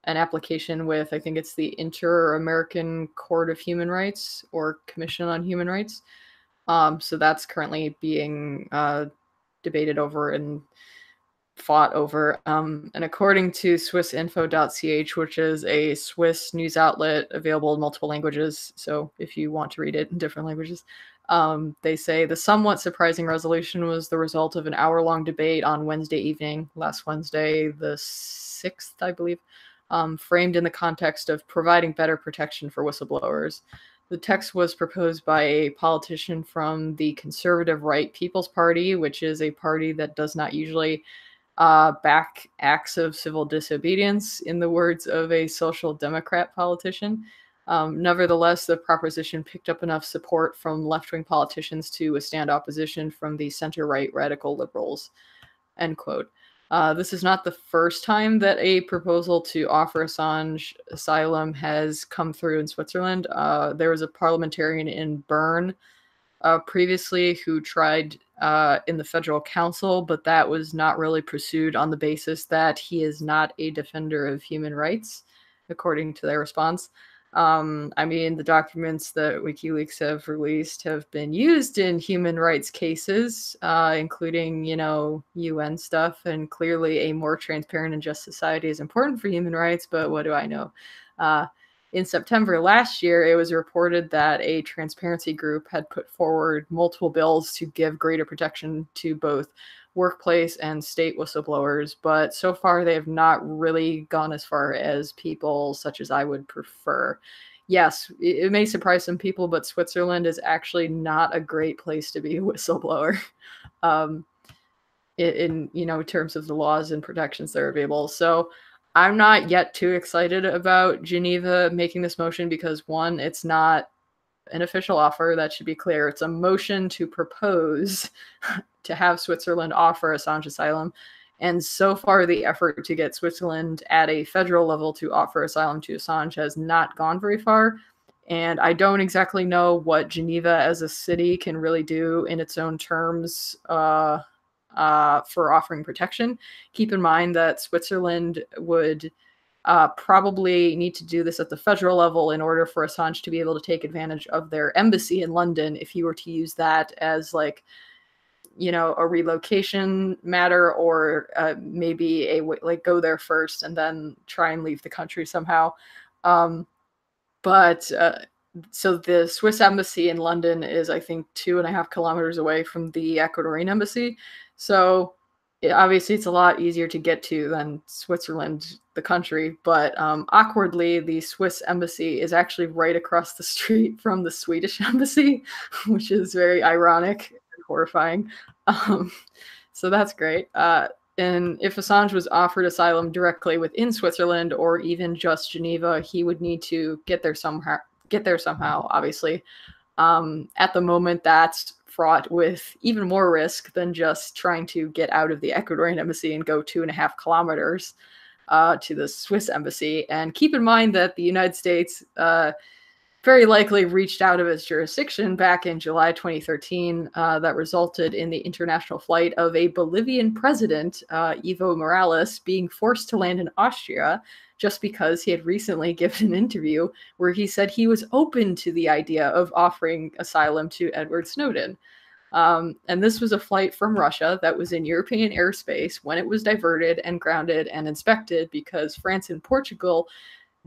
an application with I think it's the Inter American Court of Human Rights or Commission on Human Rights. Um, so that's currently being uh, debated over and fought over. Um, and according to SwissInfo.ch, which is a Swiss news outlet available in multiple languages, so if you want to read it in different languages, um, they say the somewhat surprising resolution was the result of an hour long debate on Wednesday evening, last Wednesday, the 6th, I believe um, framed in the context of providing better protection for whistleblowers. The text was proposed by a politician from the conservative right People's Party, which is a party that does not usually uh, back acts of civil disobedience, in the words of a social democrat politician. Um, nevertheless, the proposition picked up enough support from left wing politicians to withstand opposition from the center right radical liberals. End quote. Uh, this is not the first time that a proposal to offer Assange asylum has come through in Switzerland. Uh, there was a parliamentarian in Bern uh, previously who tried uh, in the federal council, but that was not really pursued on the basis that he is not a defender of human rights, according to their response. Um, I mean, the documents that WikiLeaks have released have been used in human rights cases, uh, including, you know, UN stuff. And clearly, a more transparent and just society is important for human rights. But what do I know? Uh, in September last year, it was reported that a transparency group had put forward multiple bills to give greater protection to both workplace and state whistleblowers, but so far they have not really gone as far as people such as I would prefer. Yes, it, may surprise some people, but Switzerland is actually not a great place to be a (laughs) whistleblower. Um, in you know terms of the laws and protections that are available. So I'm not yet too excited about Geneva making this motion because one, it's not an official offer. That should be clear. It's a motion to propose (laughs) to have Switzerland offer Assange asylum. And so far, the effort to get Switzerland at a federal level to offer asylum to Assange has not gone very far. And I don't exactly know what Geneva as a city can really do in its own terms uh, uh, for offering protection. Keep in mind that Switzerland would uh, probably need to do this at the federal level in order for Assange to be able to take advantage of their embassy in London if you were to use that as like you know a relocation matter or uh, maybe a like go there first and then try and leave the country somehow. Um, but uh, so the swiss embassy in london is i think two and a half kilometers away from the ecuadorian embassy. So obviously it's a lot easier to get to than switzerland the country but um, awkwardly the swiss embassy is actually right across the (laughs) street from the swedish (laughs) embassy which is very ironic and horrifying um, so that's great uh, and if Assange was offered asylum directly within Switzerland or even just Geneva, he would need to get there somehow. Get there somehow, obviously. Um, at the moment, that's fraught with even more risk than just trying to get out of the Ecuadorian embassy and go two and a half kilometers uh, to the Swiss embassy. And keep in mind that the United States uh, very likely reached out of its jurisdiction back in July 2013 uh, that resulted in the international flight of a Bolivian president, uh, Evo Morales, being forced to land in Austria just because he had recently (laughs) given an interview where he said he was open to the idea of offering asylum to Edward Snowden. Um, and this was a flight from Russia that was in European airspace when it was diverted and grounded and inspected because France and Portugal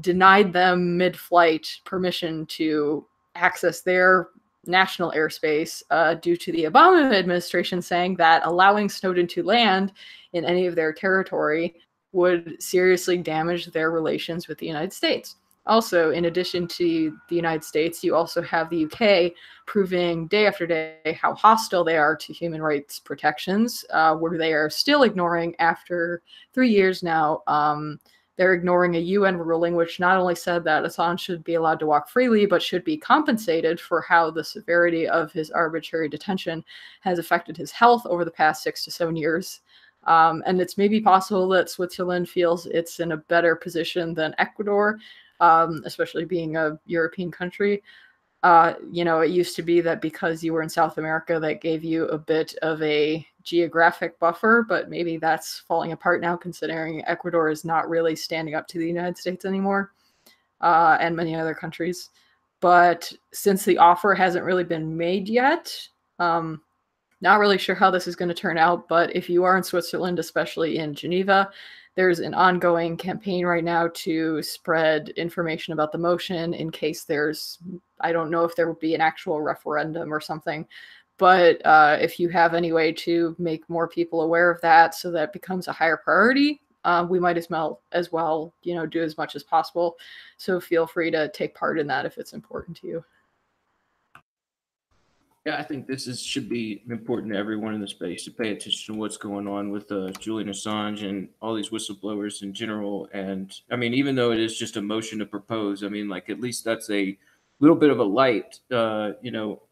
denied them mid flight permission to access their national airspace uh, due to the Obama administration saying that allowing Snowden to land in any of their territory would seriously damage their relations with the United States. Also, in addition to the United States, you also have the UK proving day after day how hostile they are to human rights protections, uh, where they are still ignoring, after three years now, um, they're ignoring a UN ruling which not only said that Assange should be allowed to walk freely, but should be compensated for how the severity of his arbitrary detention has affected his health over the past six to seven years. Um, and it's maybe possible that Switzerland feels it's in a better position than Ecuador, um, especially being a European country. Uh, you know, it used to be that because you were in South America, that gave you a bit of a geographic buffer, but maybe that's falling apart now, considering Ecuador is not really standing up to the United States anymore uh, and many other countries. But since the offer hasn't really been made yet, um, not really sure how this is going to turn out. But if you are in Switzerland, especially in Geneva, there's an ongoing campaign right now to spread information about the motion in case there's, I don't know if there would be an actual referendum or something, but uh, if you have any way to make more people aware of that so that becomes a higher priority, uh, we might as well as well, you know, do as much as possible. So feel free to take part in that if it's important to you. Yeah, I think this is should be important to everyone in the space to pay attention to what's going on with uh, Julian Assange and all these whistleblowers in general. And I mean, even though it is just a motion to propose, I mean, like at least that's a little bit of a light, uh, you know,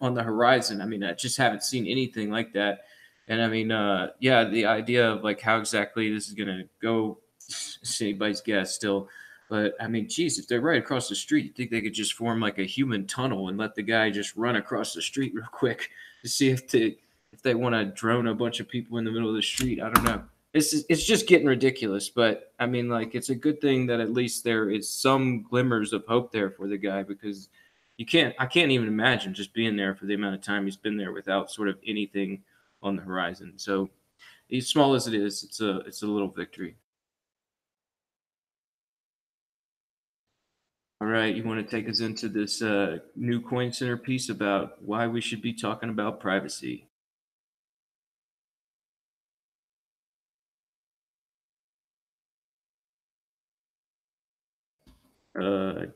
on the horizon. I mean, I just haven't seen anything like that. And I mean, uh, yeah, the idea of like how exactly this is to go, (laughs) it's anybody's guess still. But I mean, geez, if they're right across the street, you think they could just form like a human tunnel and let the guy just run across the street (laughs) real quick to see if they if they want to drone a bunch of people in the middle of the street? I don't know. It's it's just getting ridiculous. But I mean, like, it's a good thing that at least there is some glimmers of hope there for the guy because you can't I can't even imagine just being there for the amount of time he's been there without sort of anything on the horizon. So as small as it is, it's a it's a little victory. All right, you want to take us into this uh, new Coin Center piece about why we should be talking about privacy. Uh,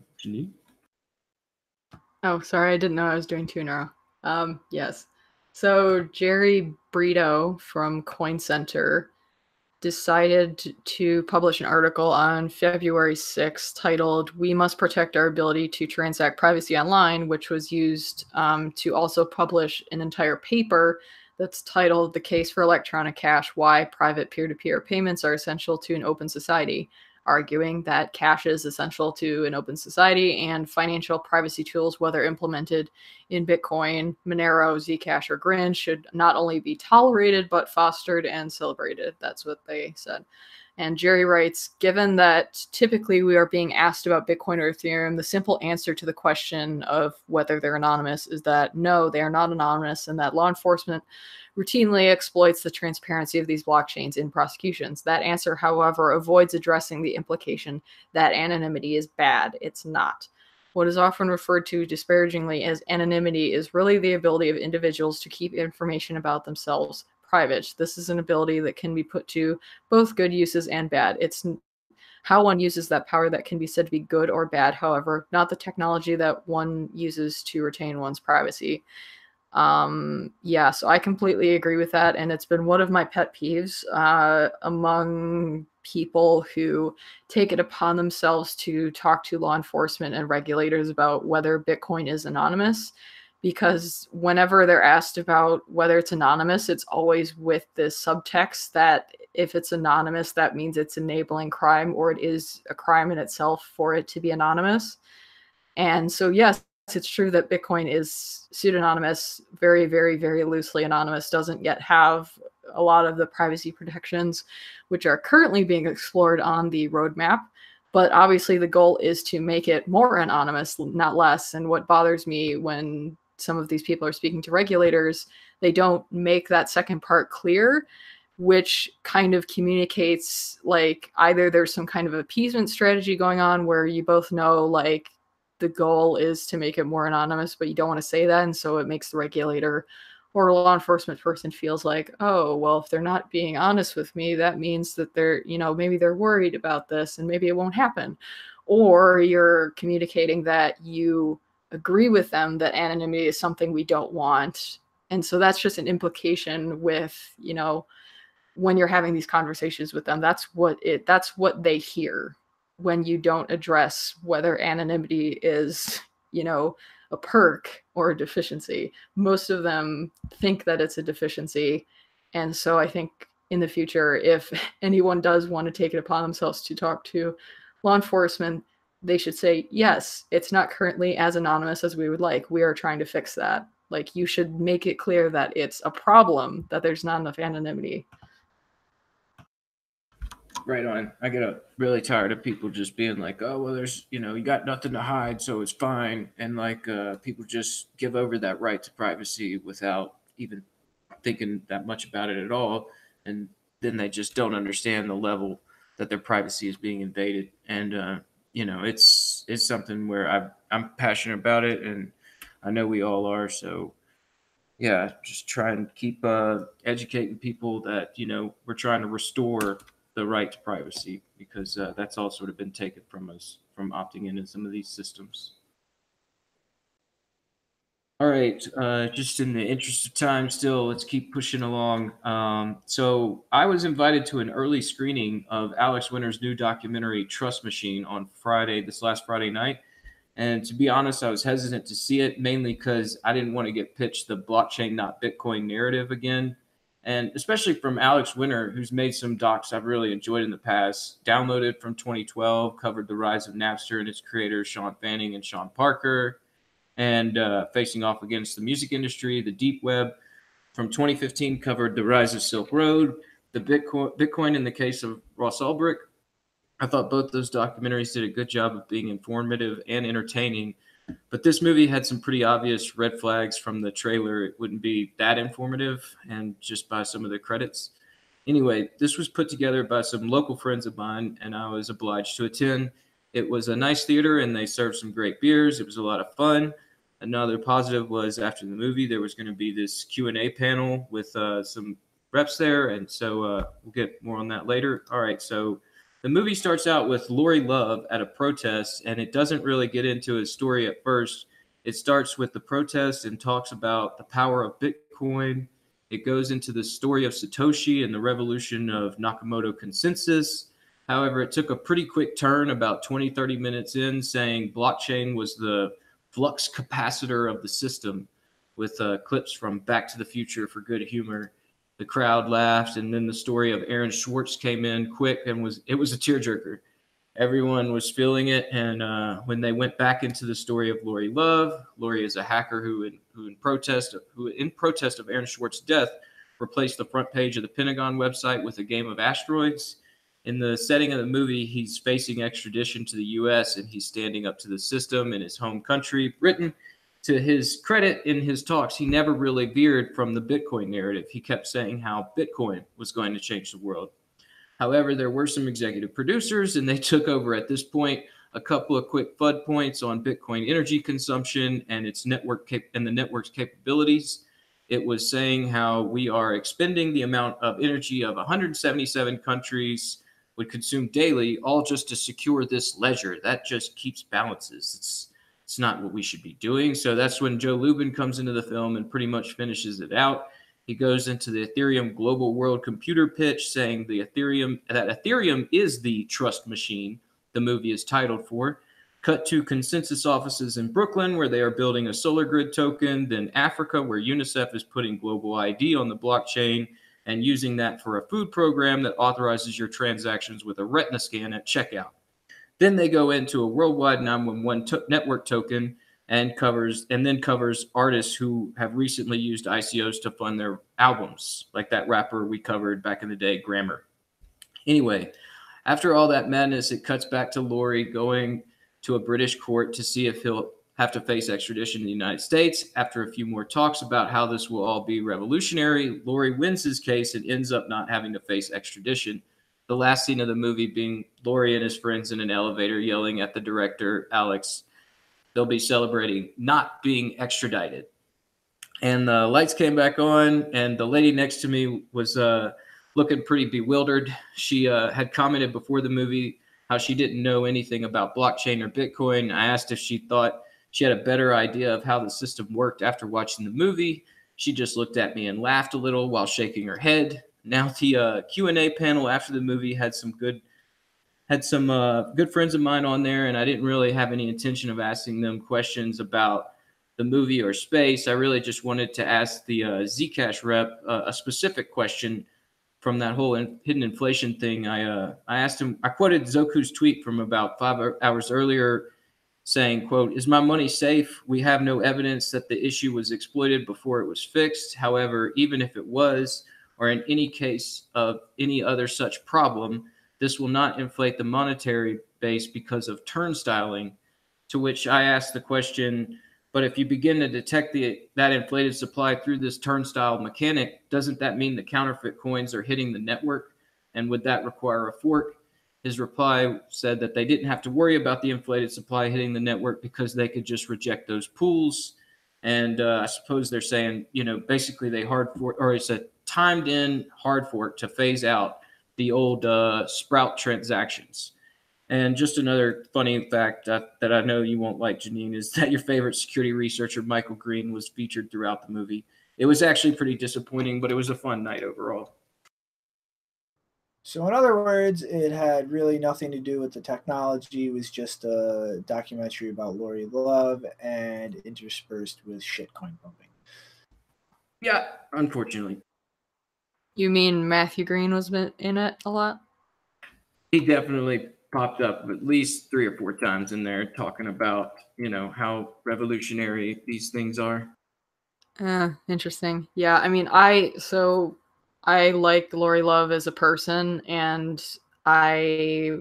Oh, sorry, I didn't know I was doing two in a row. Um, yes. So Jerry Brito from Coin Center decided to publish an article on February 6th titled We Must Protect Our Ability to Transact Privacy Online, which was used um, to also publish an entire paper that's titled The Case for Electronic Cash Why Private Peer to Peer Payments Are Essential to an Open Society arguing that cash is essential to an open society and financial privacy tools, whether implemented in Bitcoin, Monero, Zcash, or Grin, should not only be tolerated but fostered and celebrated. That's what they said. And Jerry writes Given that typically we are being asked about Bitcoin or Ethereum, the simple answer to the question of whether they're anonymous is that no, they are not anonymous, and that law enforcement routinely exploits the transparency of these blockchains in prosecutions. That answer, however, avoids addressing the implication that anonymity is bad. It's not. What is often referred to disparagingly as anonymity is really the ability of individuals to keep information about themselves private. This is an ability that can be put to both good uses and bad. It's how one uses that power that can be said to be good or bad, however, not the technology that one uses to retain one's privacy um yeah so i completely agree with that and it's been one of my pet peeves uh among people who take it upon themselves to talk to law enforcement and regulators about whether bitcoin is anonymous because whenever they're asked about whether it's anonymous it's always with this subtext that if it's anonymous that means it's enabling crime or it is a crime in itself for it to be anonymous and so yes it's true that Bitcoin is pseudonymous, very, very, very loosely anonymous, doesn't yet have a lot of the privacy protections which are currently being explored on the roadmap. But obviously, the goal is to make it more anonymous, not less. And what bothers me when some of these people are speaking to regulators, they don't make that second part clear, which kind of communicates like either there's some kind of appeasement strategy going on where you both know, like, the goal is to make it more anonymous, but you don't want to say that. And so it makes the regulator or law enforcement person feels like, oh, well, if they're not being honest with me, that means that they're, you know, maybe they're worried about this and maybe it won't happen. Or you're communicating that you agree with them that anonymity is something we don't want. And so that's just an implication with, you know, when you're having these conversations with them, that's what it that's what they hear when you don't address whether anonymity is, you know, a perk or a deficiency. Most of them think that it's a deficiency. And so I think in the future, if (laughs) anyone does want to take it upon themselves to talk to law enforcement, they should say, yes, it's not currently as anonymous as we would like. We are trying to fix that. Like, you should make it clear that it's a problem, that there's not enough anonymity. Right on. I get really tired of people just being like, "Oh, well, there's you know, you got nothing to hide, so it's fine," and like uh, people just give over that right to privacy without even thinking that much about it at all, and then they just don't understand the level that their privacy is being invaded. And uh, you know, it's it's something where I I'm passionate about it, and I know we all are. So yeah, just try and keep uh, educating people that you know we're trying to restore the right to privacy because uh, that's all sort of been taken from us from opting into some of these systems. All right, uh, just in the interest of time, still, let's keep pushing along. Um, so, I was invited to an early screening of Alex Winter's new documentary, Trust Machine, on Friday, this last Friday night. And to be honest, I was hesitant to see it mainly because I didn't want to get pitched the blockchain, not Bitcoin narrative again and especially from Alex Winter, who's made some docs I've really enjoyed in the past. Downloaded from 2012, covered the rise of Napster and its creators, Sean Fanning and Sean Parker, and uh, facing off against the music industry, the deep web. From 2015, covered the rise of Silk Road, the Bitcoin, Bitcoin in the case of Ross Ulbricht. I thought both those documentaries did a good job of being informative and entertaining but this movie had some pretty obvious red flags from the trailer. It wouldn't be that informative, and just by some of the credits. Anyway, this was put together by some local friends of mine, and I was obliged to attend. It was a nice theater, and they served some great beers. It was a lot of fun. Another positive was after the movie, there was going to be this Q and A panel with uh, some reps there, and so uh, we'll get more on that later. All right, so The movie starts out with Lauri Love at a protest, and it doesn't really get into his story at first. It starts with the protest and talks about the power of Bitcoin. It goes into the story of Satoshi and the revolution of Nakamoto consensus. However, it took a pretty quick turn about 20, 30 minutes in, saying blockchain was the flux capacitor of the system with uh, clips from Back to the Future for good humor the crowd laughed, and then the story of Aaron Swartz came in quick and was it was a tearjerker. Everyone was feeling it, and uh, when they went back into the story of Lauri Love, Lauri is a hacker who, in, who in protest, who in protest of Aaron Swartz's death, replaced the front page of the Pentagon website with a game of asteroids. In the setting of the movie, he's facing extradition to the U.S. and he's standing up to the system in his home country, Britain to his credit in his talks, he never really veered from the Bitcoin narrative. He kept saying how Bitcoin was going to change the world. However, there were some executive producers, and they took over at this point a couple of quick FUD points on Bitcoin energy consumption and its network cap- and the network's capabilities. It was saying how we are expending the amount of energy of 177 countries would consume daily, all just to secure this ledger. That just keeps balances. It's it's not what we should be doing. So that's when Joe Lubin comes into the film and pretty much finishes it out. He goes into the Ethereum global world computer pitch, saying the Ethereum that Ethereum is the trust machine the movie is titled for. Cut to ConsenSys offices in Brooklyn, where they are building a solar grid token. Then Africa, where UNICEF is putting global ID on the blockchain and using that for a food program that authorizes your transactions with a retina scan at checkout. Then they go into a worldwide 911 to- network token and covers and then covers artists who have recently used ICOs to fund their albums, like that rapper we covered back in the day, Grammar. Anyway, after all that madness, it cuts back to Lauri going to a British court to see if he'll have to face extradition in the United States. After a few more talks about how this will all be revolutionary, Lauri wins his case and ends up not having to face extradition the last scene of the movie being Lauri and his friends in an elevator yelling at the director, Alex. They'll be celebrating not being extradited. And the lights came back on, and the lady next to me was uh, looking pretty bewildered. She uh, had commented before the movie how she didn't know anything about blockchain or Bitcoin. I asked if she thought she had a better idea of how the system worked after watching the movie. She just looked at me and laughed a little while shaking her head. Now the uh, Q and A panel after the movie had some good had some uh, good friends of mine on there, and I didn't really have any intention of asking them questions about the movie or space. I really just wanted to ask the uh, Zcash rep uh, a specific question from that whole in- hidden inflation thing. I uh, I asked him. I quoted Zooko's tweet from about five hours earlier, saying, "quote Is my money safe? We have no evidence that the issue was exploited before it was fixed. However, even if it was." or in any case of any other such problem, this will not inflate the monetary base because of turnstiling. To which I ask the question, but if you begin to detect the that inflated supply through this turnstile mechanic, doesn't that mean the counterfeit coins are hitting the network? And would that require a fork? His reply said that they didn't have to worry about the inflated supply hitting the network because they could just reject those pools. And uh, I suppose they're saying, you know, basically they hard fork, or it's a timed in hard fork to phase out the old uh, Sprout transactions. And just another funny fact that, that I know you won't like, Janine, is (laughs) that your favorite security researcher, Michael Green, was featured throughout the movie. It was actually pretty disappointing, but it was a fun night overall. So, in other words, it had really nothing to do with the technology. It was just a documentary about Lauri Love and interspersed with shitcoin pumping. Yeah, unfortunately. You mean Matthew Green was in it a lot? He definitely popped up at least three or four times in there talking about, you know, how revolutionary these things are. Uh, interesting. Yeah, I mean, I so I like Lauri Love as a person, and I,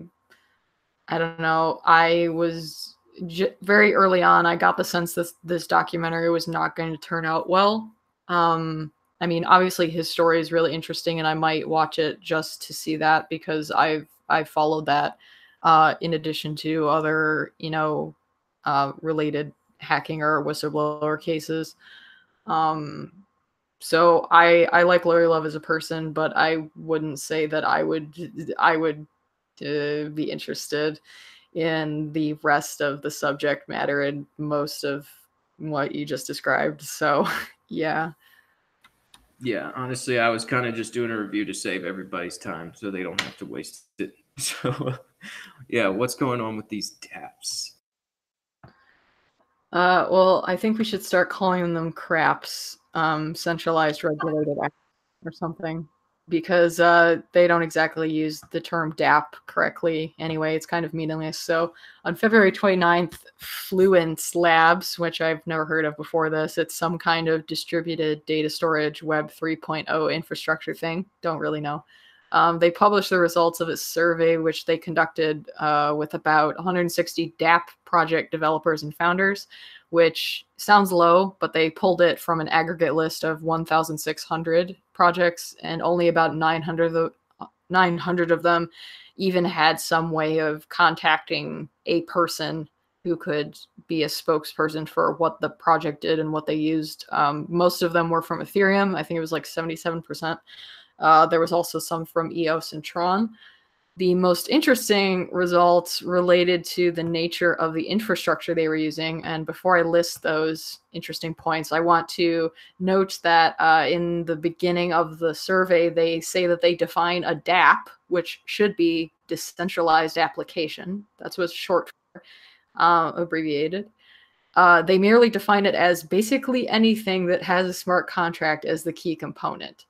I don't know, I was j- very early on. I got the sense this this documentary was not going to turn out well. Um, I mean, obviously his story is really interesting, and I might watch it just to see that because I've I've followed that. Uh, in addition to other, you know, uh, related hacking or whistleblower cases. Um, so I I like Lauri Love as a person, but I wouldn't say that I would I would to be interested in the rest of the subject matter and most of what you just described. So, (laughs) yeah. Yeah, honestly, I was kind of just doing a review to save everybody's time so they don't have to waste it. (laughs) So, yeah, what's going on with these dApps? Uh, well, I think we should start calling them craps, um, centralized regulated or something because uh, they don't exactly use the term DApp correctly anyway. It's kind of meaningless. So on February 29th, Fluence Labs, which I've never heard of before this, it's some kind of distributed data storage Web 3.0 infrastructure thing. Don't really know. Um, they published the results of a survey which they conducted uh, with about 160 DApp project developers and founders which sounds low, but they pulled it from an aggregate list of 1,600 projects, and only about 900 of, 900 of them even had some way of contacting a person who could be a spokesperson for what the project did and what they used. Um, most of them were from Ethereum. I think it was like 77%. Uh, there was also some from EOS and Tron the most interesting results related to the nature of the infrastructure they were using. And before I list those interesting points, I want to note that uh, in the beginning of the survey, they say that they define a DApp, which should be decentralized application. That's what's short for, uh, abbreviated. Uh, they merely define it as basically anything that has a smart contract as the key component.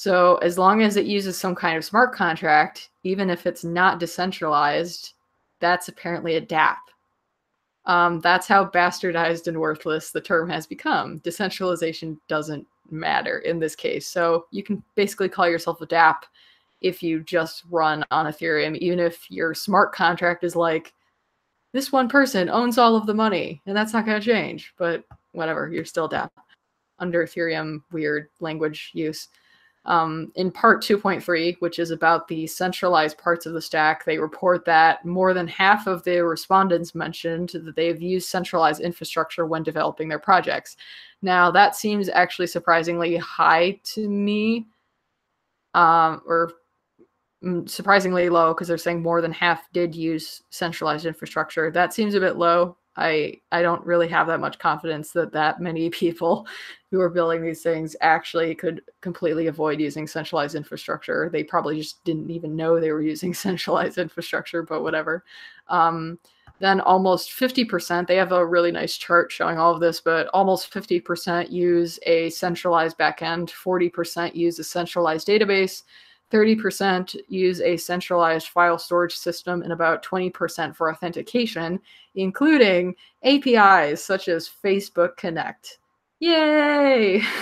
So as long as it uses some kind of smart contract, even if it's not decentralized, that's apparently a DApp. Um, that's how bastardized and worthless the term has become. Decentralization doesn't matter in this case. So you can basically call yourself a DApp if you just run on Ethereum, even if your smart contract is like, this one person owns all of the money, and that's not going to change. But whatever, you're still DApp under Ethereum weird language use. Um, in part 2.3, which is about the centralized parts of the stack, they report that more than half of the respondents mentioned that they've used centralized infrastructure when developing their projects. Now, that seems actually surprisingly high to me, um, or mm, surprisingly low because they're saying more than half did use centralized infrastructure. That seems a bit low. I I don't really have that much confidence that that many (laughs) people who are building these things actually could completely avoid using centralized infrastructure. They probably just didn't even know they were (laughs) using centralized infrastructure, but whatever. Um, then almost 50%, they have a really nice chart showing all of this, but almost 50% use a centralized backend, 40% use a centralized database, 30% use a centralized file storage system, and about 20% for authentication, including APIs such as Facebook Connect. Yay! (laughs)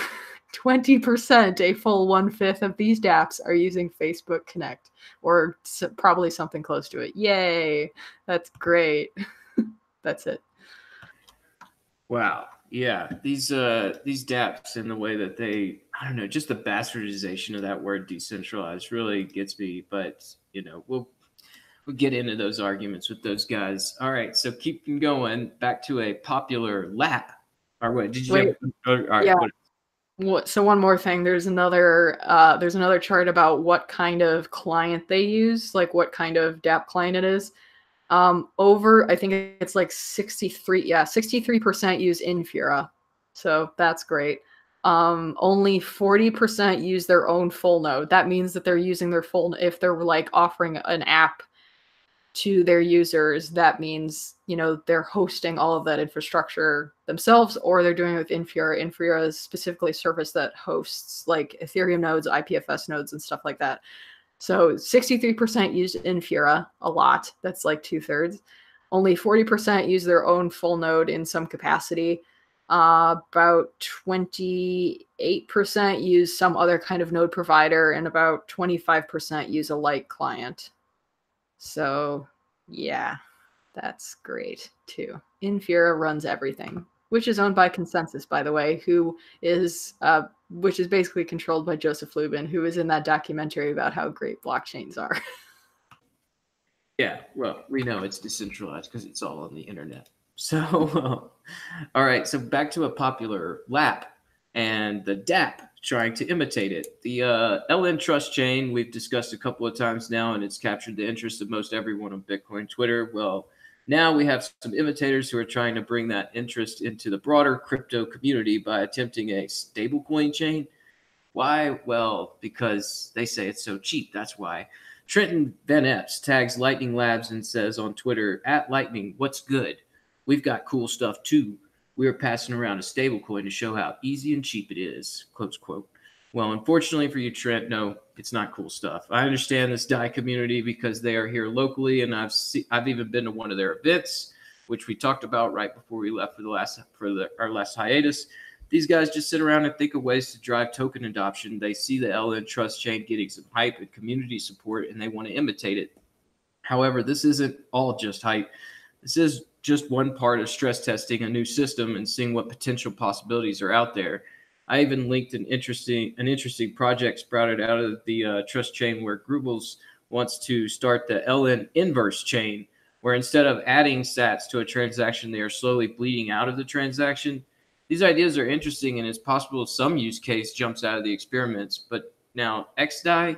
20%, a full one fifth of these dApps are using Facebook Connect, or probably something close to it. Yay! That's great. (laughs) That's it. Wow. Yeah, these uh these dApps and the way that they I don't know, just the bastardization of that word decentralized really gets me, but you know, we'll we'll get into those arguments with those guys. All right, so keeping going back to a popular lap. Or what did you Wait, all right, yeah. what- What, so one more thing, there's another uh, there's another chart about what kind of client they use, like what kind of DApp client it is. Um, over, I think it's like 63, yeah, 63% use Infura. So that's great. Um, only 40% use their own full node. That means that they're using their full, if they're like offering an app to their users, that means, you know, they're hosting all of that infrastructure themselves or they're doing it with Infura. Infura is specifically a service that hosts like Ethereum nodes, IPFS nodes, and stuff like that. So 63% use Infura a lot. That's like two thirds. Only 40% use their own full node in some capacity. Uh, about 28% use some other kind of node provider, and about 25% use a light client. So, yeah, that's great too. Infura runs everything, which is owned by ConsenSys, by the way, who is uh, which is basically controlled by Joseph Lubin, who is in that documentary about how great blockchains are. (laughs) Yeah, well, we know it's decentralized because it's all on the internet. So, (laughs) all right, so back to a popular lap and the DApp trying to imitate it. The uh, LN Trust chain we've discussed a couple of times now, and it's captured the interest of most everyone on Bitcoin Twitter. Well, now we have some imitators who are trying to bring that interest into the broader crypto community by attempting a stablecoin chain. Why? Well, because they say it's so cheap. That's why. Trenton Van Epps tags Lightning Labs and says on Twitter, at Lightning, what's good? We've got cool stuff too we are passing around a stablecoin to show how easy and cheap it is. Close quote. Well, unfortunately for you, Trent, no, it's not cool stuff. I understand this die community because they are here locally, and I've see, I've even been to one of their events, which we talked about right before we left for the last for the, our last hiatus. These guys just sit around and think of ways to drive token adoption. They see the LN Trust chain getting some hype and community support, and they want to imitate it. However, this isn't all just hype. This is just one part of stress testing a new system and seeing what potential possibilities are out there. I even linked an interesting an interesting project sprouted out of the uh, trust chain where Grubles wants to start the LN inverse chain, where instead of adding sats to a transaction, they are slowly bleeding out of the transaction. These ideas are interesting, and it's possible some use case jumps out of the experiments. But now xDai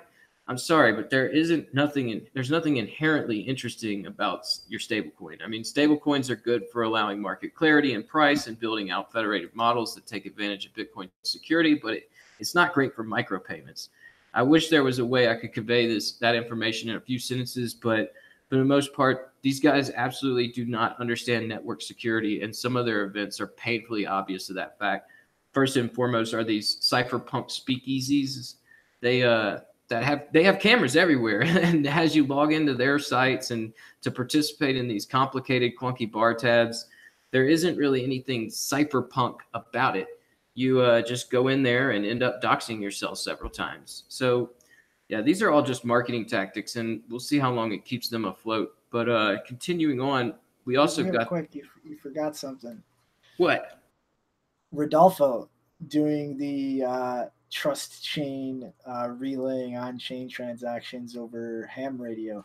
I'm sorry, but there isn't nothing in, there's nothing inherently interesting about your stablecoin. I mean, stablecoins are good for allowing market clarity and price and building out federated models that take advantage of Bitcoin security, but it, it's not great for micropayments. I wish there was a way I could convey this that information in a few sentences, but for the most part, these guys absolutely do not understand network security, and some of their events are painfully obvious to that fact. First and foremost are these cypherpunk speakeasies. They uh that have they have cameras everywhere (laughs) and as you log into their sites and to participate in these complicated clunky bar tabs there isn't really anything cypherpunk about it. You uh, just go in there and end up doxing yourself several times. So yeah these are all just marketing tactics and we'll see how long it keeps them afloat. But uh, continuing on we also got quick you, you forgot something. What? Rodolfo doing the uh trust chain uh, relaying on chain transactions over ham radio.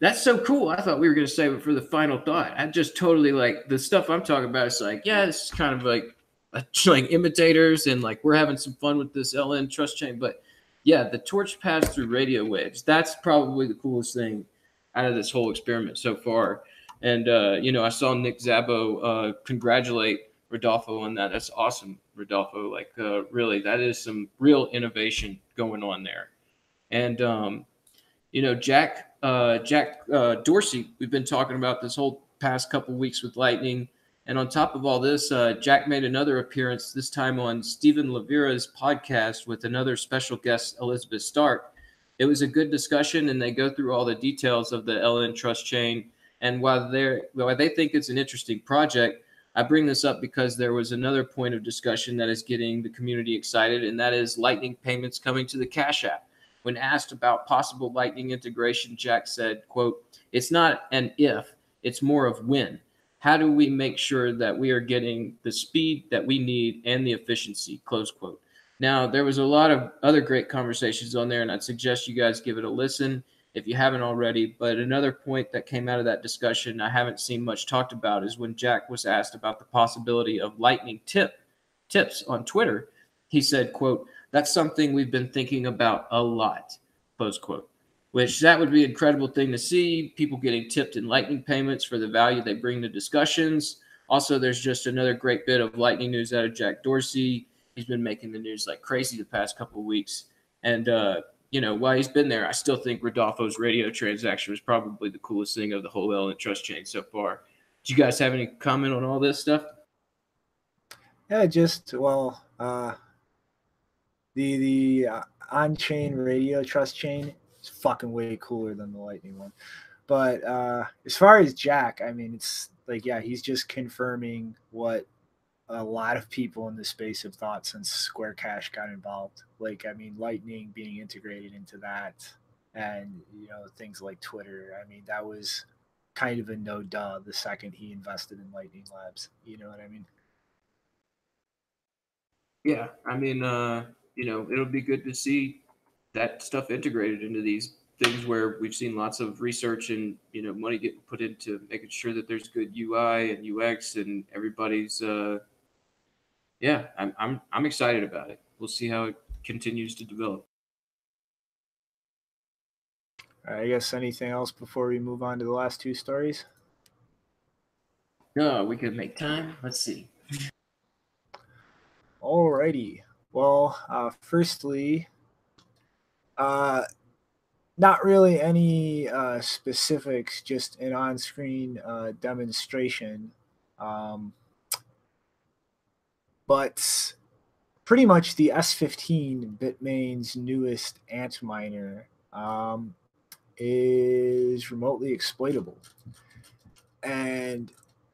That's so cool. I thought we were going to save it for the final thought. I just totally like the stuff I'm talking about. It's like, yeah, it's kind of like (laughs) like imitators and like we're having some fun with this LN trust chain. But yeah, the torch pass through radio waves. That's probably the coolest thing out of this whole experiment so far. And uh, you know, I saw Nick Szabo uh, congratulate Rodolfo on that. That's awesome, Rodolfo. Like, uh, really, that is some real innovation going on there. And um, you know, Jack uh, Jack uh, Dorsey, we've been talking about this whole past couple weeks with Lightning. And on top of all this, uh, Jack made another appearance, this time on Stephen Livera's podcast with another special guest, Elizabeth Stark. It was a good discussion, and they go through all the details of the LN Trust chain. And while they while they think it's an interesting project, I bring this up because there was another point of discussion that is getting the community excited, and that is Lightning payments coming to the Cash App. When asked about possible Lightning integration, Jack said, quote, it's not an if, it's more of when. How do we make sure that we are getting the speed that we need and the efficiency, close quote. Now, there was a lot of other great conversations on there, and I'd suggest you guys give it a listen if you haven't already. But another point that came out of that discussion I haven't seen much talked about is when Jack was asked about the possibility of lightning tip tips on Twitter. He said, quote, that's something we've been thinking about a lot, close quote. Which that would be an incredible thing to see people getting tipped in lightning payments for the value they bring to discussions. Also, there's just another great bit of lightning news out of Jack Dorsey. He's been making the news like crazy the past couple of weeks. And uh, you know, while he's been there, I still think Rodolfo's radio transaction was probably the coolest thing of the whole LN Trust chain so far. Do you guys have any comment on all this stuff? Yeah, just well, uh, the the uh, on-chain radio trust chain is fucking way cooler than the Lightning one. But uh, as far as Jack, I mean, it's like yeah, he's just confirming what a lot of people in the space have thought since Square Cash got involved. Like, I mean, Lightning being integrated into that, and you know things like Twitter. I mean, that was kind of a no duh the second he invested in Lightning Labs. You know what I mean? Yeah, I mean, uh, you know, it'll be good to see that stuff integrated into these things where we've seen lots of research and you know money getting put into making sure that there's good UI and UX and everybody's uh, yeah, I'm I'm I'm excited about it. We'll see how it continues to develop. I guess anything else before we move on to the last two stories? No, we could make time. Let's see. Alrighty. Well, uh, firstly, uh, not really any uh, specifics, just an on screen uh, demonstration. Um, but pretty much the S15, Bitmain's newest Antminer, um, is remotely exploitable. And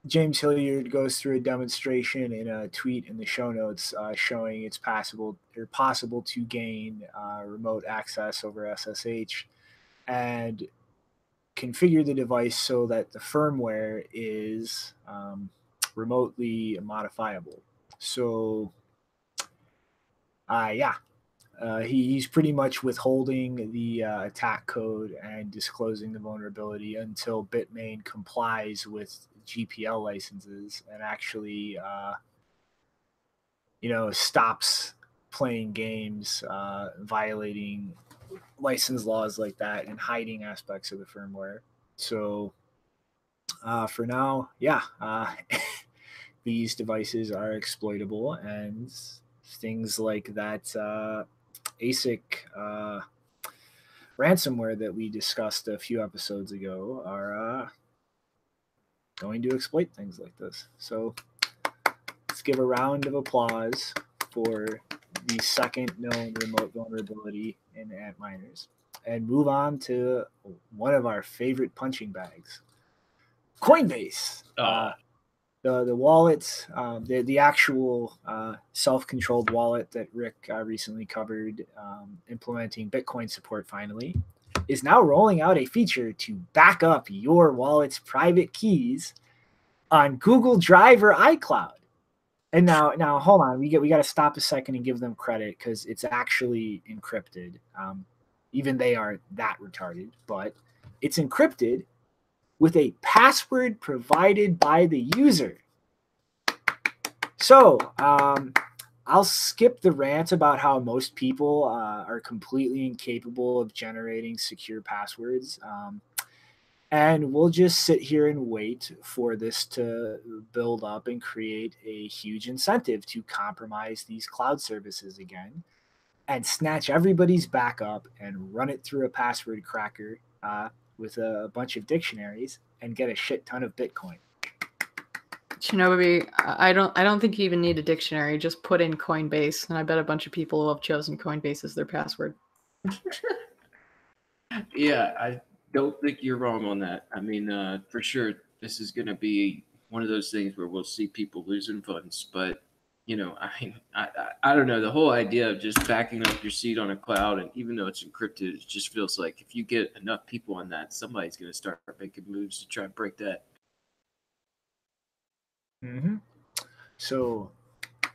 James Hilliard goes through a demonstration in a tweet in the show notes uh, showing it's possible or possible to gain uh, remote access over SSH and configure the device so that the firmware is um, remotely modifiable. So, uh, yeah, uh, he, he's pretty much withholding the uh, attack code and disclosing the vulnerability until Bitmain complies with GPL licenses and actually, uh, you know, stops playing games, uh, violating license laws like that, and hiding aspects of the firmware. So, uh, for now, yeah, uh, (laughs) these devices are exploitable, and things like that uh, ASIC uh, ransomware that we discussed a few episodes ago are uh, going to exploit things like this. So let's give a round of applause for the second known remote vulnerability in Antminers and move on to one of our favorite punching bags Coinbase. Oh. Uh, the, the wallet, um, the, the actual uh, self controlled wallet that Rick uh, recently covered, um, implementing Bitcoin support finally, is now rolling out a feature to back up your wallet's private keys on Google Drive or iCloud. And now, now hold on, we get we got to stop a second and give them credit because it's actually encrypted. Um, even they are that retarded, but it's encrypted with a password provided by the user. So, um, I'll skip the rant about how most people uh, are completely incapable of generating secure passwords. Um, and we'll just sit here and wait for this to build up and create a huge incentive to compromise these cloud services again and snatch everybody's backup and run it through a password cracker uh, with a bunch of dictionaries and get a shit ton of Bitcoin. Shinobi, I don't I don't think you even need a dictionary. Just put in Coinbase, and I bet a bunch of people will have chosen Coinbase as their password. (laughs) Yeah, I don't think you're wrong on that. I mean, uh, for sure, this is going to be one of those things where we'll see people losing funds. But you know, I, I I don't know. The whole idea of just backing up your seat on a cloud, and even though it's encrypted, it just feels like if you get enough people on that, somebody's going to start making moves to try and break that. Mm-hmm. So,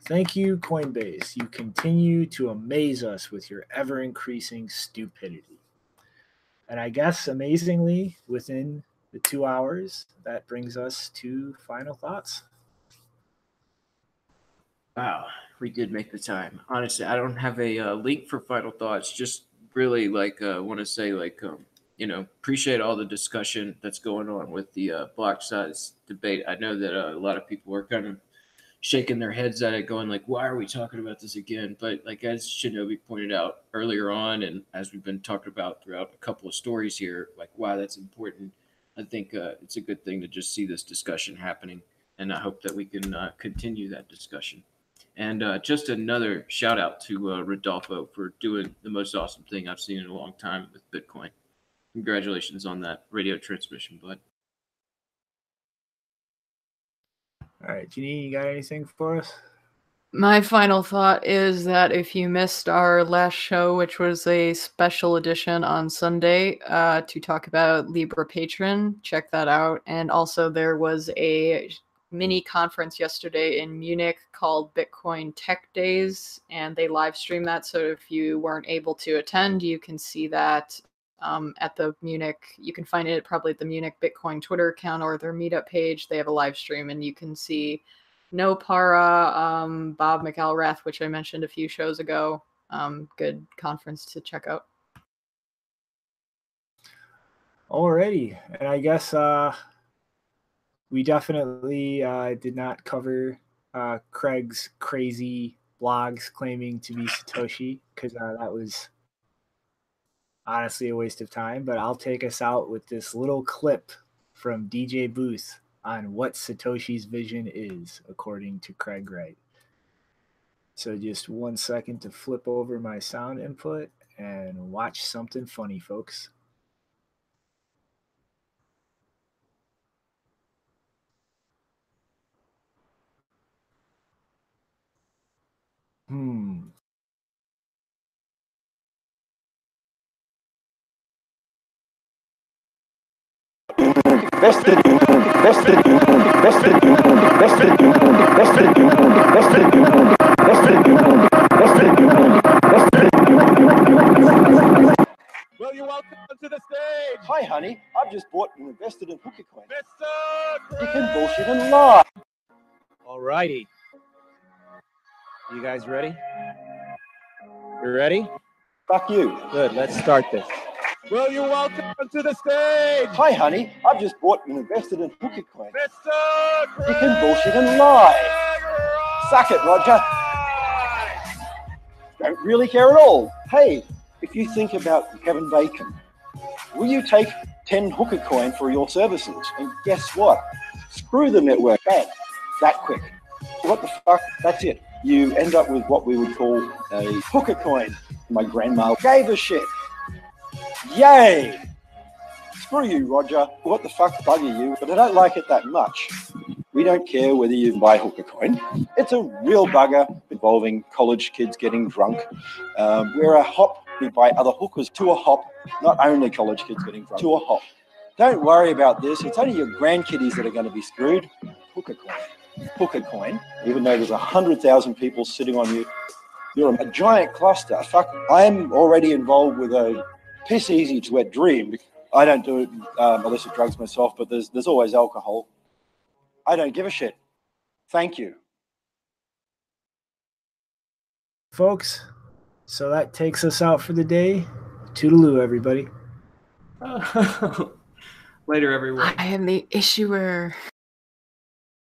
thank you, Coinbase. You continue to amaze us with your ever increasing stupidity. And I guess amazingly, within the two hours, that brings us to final thoughts. Wow, we did make the time. Honestly, I don't have a uh, link for final thoughts. Just really like uh, want to say like um, you know appreciate all the discussion that's going on with the uh, block size debate. I know that uh, a lot of people are kind of shaking their heads at it, going like, "Why are we talking about this again?" But like as Shinobi pointed out earlier on, and as we've been talking about throughout a couple of stories here, like why that's important. I think uh, it's a good thing to just see this discussion happening, and I hope that we can uh, continue that discussion. And uh, just another shout out to uh, Rodolfo for doing the most awesome thing I've seen in a long time with Bitcoin. Congratulations on that radio transmission, bud. All right, Janine, you got anything for us? My final thought is that if you missed our last show, which was a special edition on Sunday uh, to talk about LibrePatron, check that out. And also, there was a mini conference yesterday in Munich called Bitcoin Tech Days, and they live stream that. So if you weren't able to attend, you can see that um, at the Munich. You can find it probably at the Munich Bitcoin Twitter account or their meetup page. They have a live stream, and you can see Nopara, um, Bob McElrath, which I mentioned a few shows ago. Um, good conference to check out. Alrighty, and I guess uh, we definitely uh, did not cover uh, Craig's crazy blogs claiming to be Satoshi because uh, that was honestly a waste of time. But I'll take us out with this little clip from DJ Booth on what Satoshi's vision is, according to Craig Wright. So just one second to flip over my sound input and watch something funny, folks. Hmm. Vested, vested, vested, vested, vested, vested, Will you welcome to the stage, Hi, honey. I've just bought and invested in Hooker Coin. Mr. You can bullshit and lie. Alrighty. You guys ready? You ready? Fuck you. Good. Let's start this. Will you welcome to the stage, Hi, honey. I've just bought and invested in Hooker Coin. Mr. You can bullshit and lie. Suck it, Roger. Don't really care at all. Hey, if you think about Kevin Bacon, will you take 10 Hooker Coin for your services? And guess what? Screw the network. Bang. That quick. What the fuck? That's it. You end up with what we would call a hooker coin. My grandma gave a shit. Yay! Screw you, Roger. What the fuck bugger you? But I don't like it that much. We don't care whether you buy hooker coin. It's a real bugger involving college kids getting drunk. Um, we're a hop. We buy other hookers to a hop, not only college kids getting drunk, to a hop. Don't worry about this. It's only your grandkiddies that are going to be screwed. Hooker coin. Hooker coin, even though there's a hundred thousand people sitting on you, you're a giant cluster. Fuck, I'm already involved with a piss easy to wet dream. I don't do um, illicit drugs myself, but there's there's always alcohol. I don't give a shit. Thank you. folks. So that takes us out for the day. Toodaloo, everybody. (laughs) Later, everyone. I am the issuer.